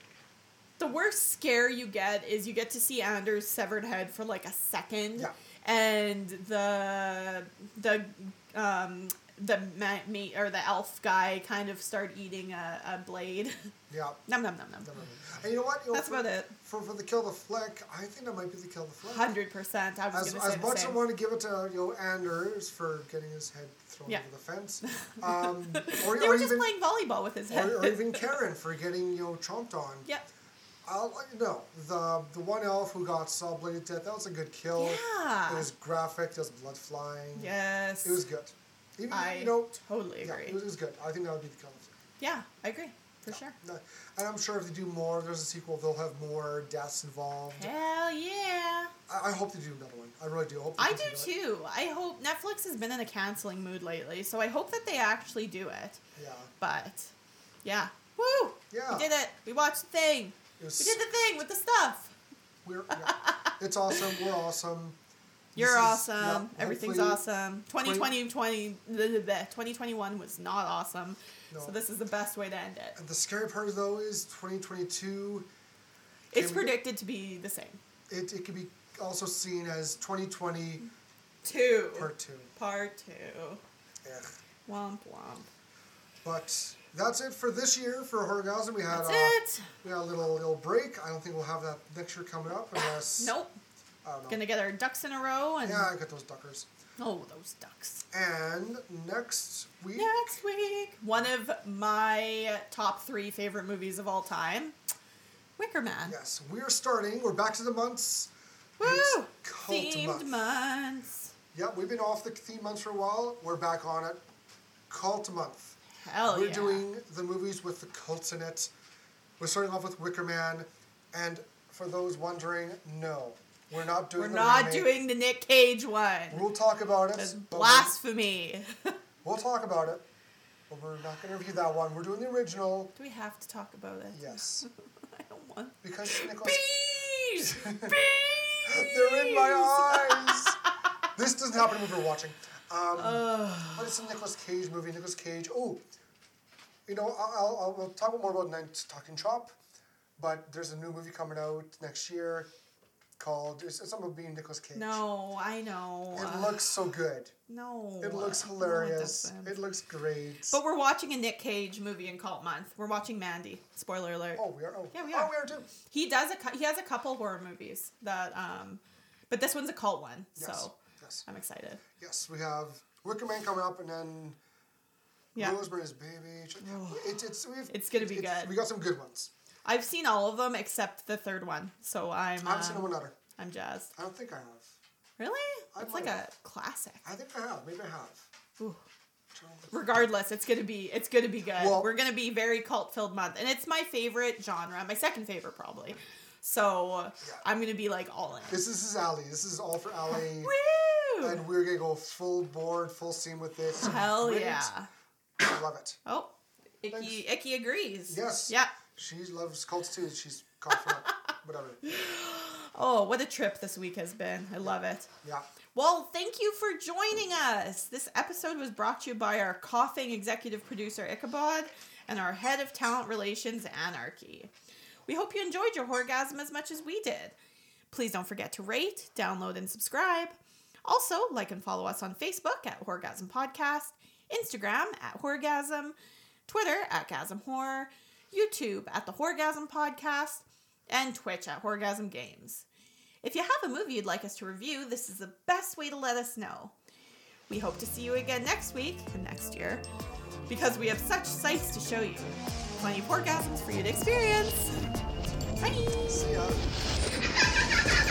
The worst scare you get is you get to see Anders' severed head for like a second, Yeah. and the the um the ma- me or the elf guy kind of start eating a, a blade. Yeah. num num num num. And you know what? You know, That's for, about it. For for the kill the flick, I think that might be the kill the flick. Hundred percent. I was As, as much as I want to give it to you know Anders for getting his head thrown Yeah. over the fence, um, <laughs> or, they or were just even playing volleyball with his head. or, or even <laughs> Karen for getting you know chomped on. yep. I'll no the the one elf who got saw bladed to death. That was a good kill. Yeah. It was graphic. There was blood flying. Yes. It was good. Even I you know totally agree. it was, it was good. I think that would be the kill the flick. Yeah, I agree for sure. No, And I'm sure if they do more, there's a sequel, they'll have more deaths involved. Hell yeah. I, I hope they do another one. I really do. I, hope I do too. I hope Netflix has been in a canceling mood lately, so I hope that they actually do it. Yeah. But yeah, woo! Yeah. we did it. We watched the thing. We did the thing with the stuff. We're, yeah. it's awesome. We're awesome. You're awesome. Everything's awesome. 2020, 20, bleh, bleh, bleh. 2021 was not awesome. No. So this is the best way to end it. And the scary part though is 2022. It's predicted to be the same. It, it could be also seen as 2020 Two. part two. Part two. Ugh. Womp womp. But that's it for this year for Horgasm. We had That's uh, it. we had a little little break. I don't think we'll have that next year coming up unless Nope. I don't know. Gonna get our ducks in a row and Yeah, I got those duckers. oh those ducks. And next week, Next week, one of my top three favorite movies of all time, Wicker Man. yes, we're starting. We're back to the months. Woo! It's cult Themed month. months. Yeah, we've been off the theme months for a while. We're back on it. Cult month. Hell We're yeah. doing the movies with the cults in it. We're starting off with Wicker Man, and for those wondering, no, we're not doing. We're the not remake. doing the Nick Cage one. We'll talk about it. That's blasphemy. <laughs> We'll talk about it, but we're not going to review that one. We're doing the original. Do we have to talk about it? Yes, <laughs> I don't want. <laughs> because Nicholas. Bees! Bees! They're in my eyes. this doesn't happen when we're watching. Um, but it's a Nicolas Cage movie. Nicolas Cage. Oh, you know, I'll, I'll, I'll talk more about Night Talking Chop, but there's a new movie coming out next year called. It's, it's something about being Nicolas Cage. No, I know. It Uh, looks so good. no. It looks No, it hilarious. It looks great. But we're watching a Nick Cage movie in Cult Month. We're watching Mandy. Spoiler alert. oh, we are. Oh, Yeah, we Oh, are. we are too. He does a he has a couple horror movies that um, but this one's a cult one. Yes. So Yes. I'm excited. Yes, we have Wicker Man coming up, and then Yeah. Rosemary's Baby. It, it's we've, It's gonna be it's- good. We got some good ones. I've seen all of them except the third one, so I'm I haven't seen um, one other. I'm jazzed. I don't think I have. Really? I It's like might a classic. I think I have. Maybe I have. Ooh. Regardless, it's gonna be it's gonna be good. Well- We're gonna be very cult filled month, and it's my favorite genre, my second favorite probably. So I'm gonna be like all in. This, this is Ali. This is all for Ali. <laughs> Woo! And we're gonna go full board, full steam with this. Hell Great. yeah. I love it. Oh, Icky, Icky agrees. Yes. Yeah. She loves cults too. She's confident. <laughs> Whatever. Oh, what a trip this week has been. I love it. Yeah. Well, thank you for joining us. This episode was brought to you by our coughing executive producer Ichabod and our head of talent relations Anarchy. We hope you enjoyed your orgasm as much as we did. Please don't forget to rate, download, and subscribe. Also, like and follow us on Facebook at Horgasm Podcast, Instagram at Horgasm, Twitter at Gasm Horror, YouTube at the Horgasm Podcast, and Twitch at Horgasm Games. If you have a movie you'd like us to review, this is the best way to let us know. We hope to see you again next week and next year because we have such sights to show you. Plenty of orgasms for you to experience. Bye! See ya. <laughs>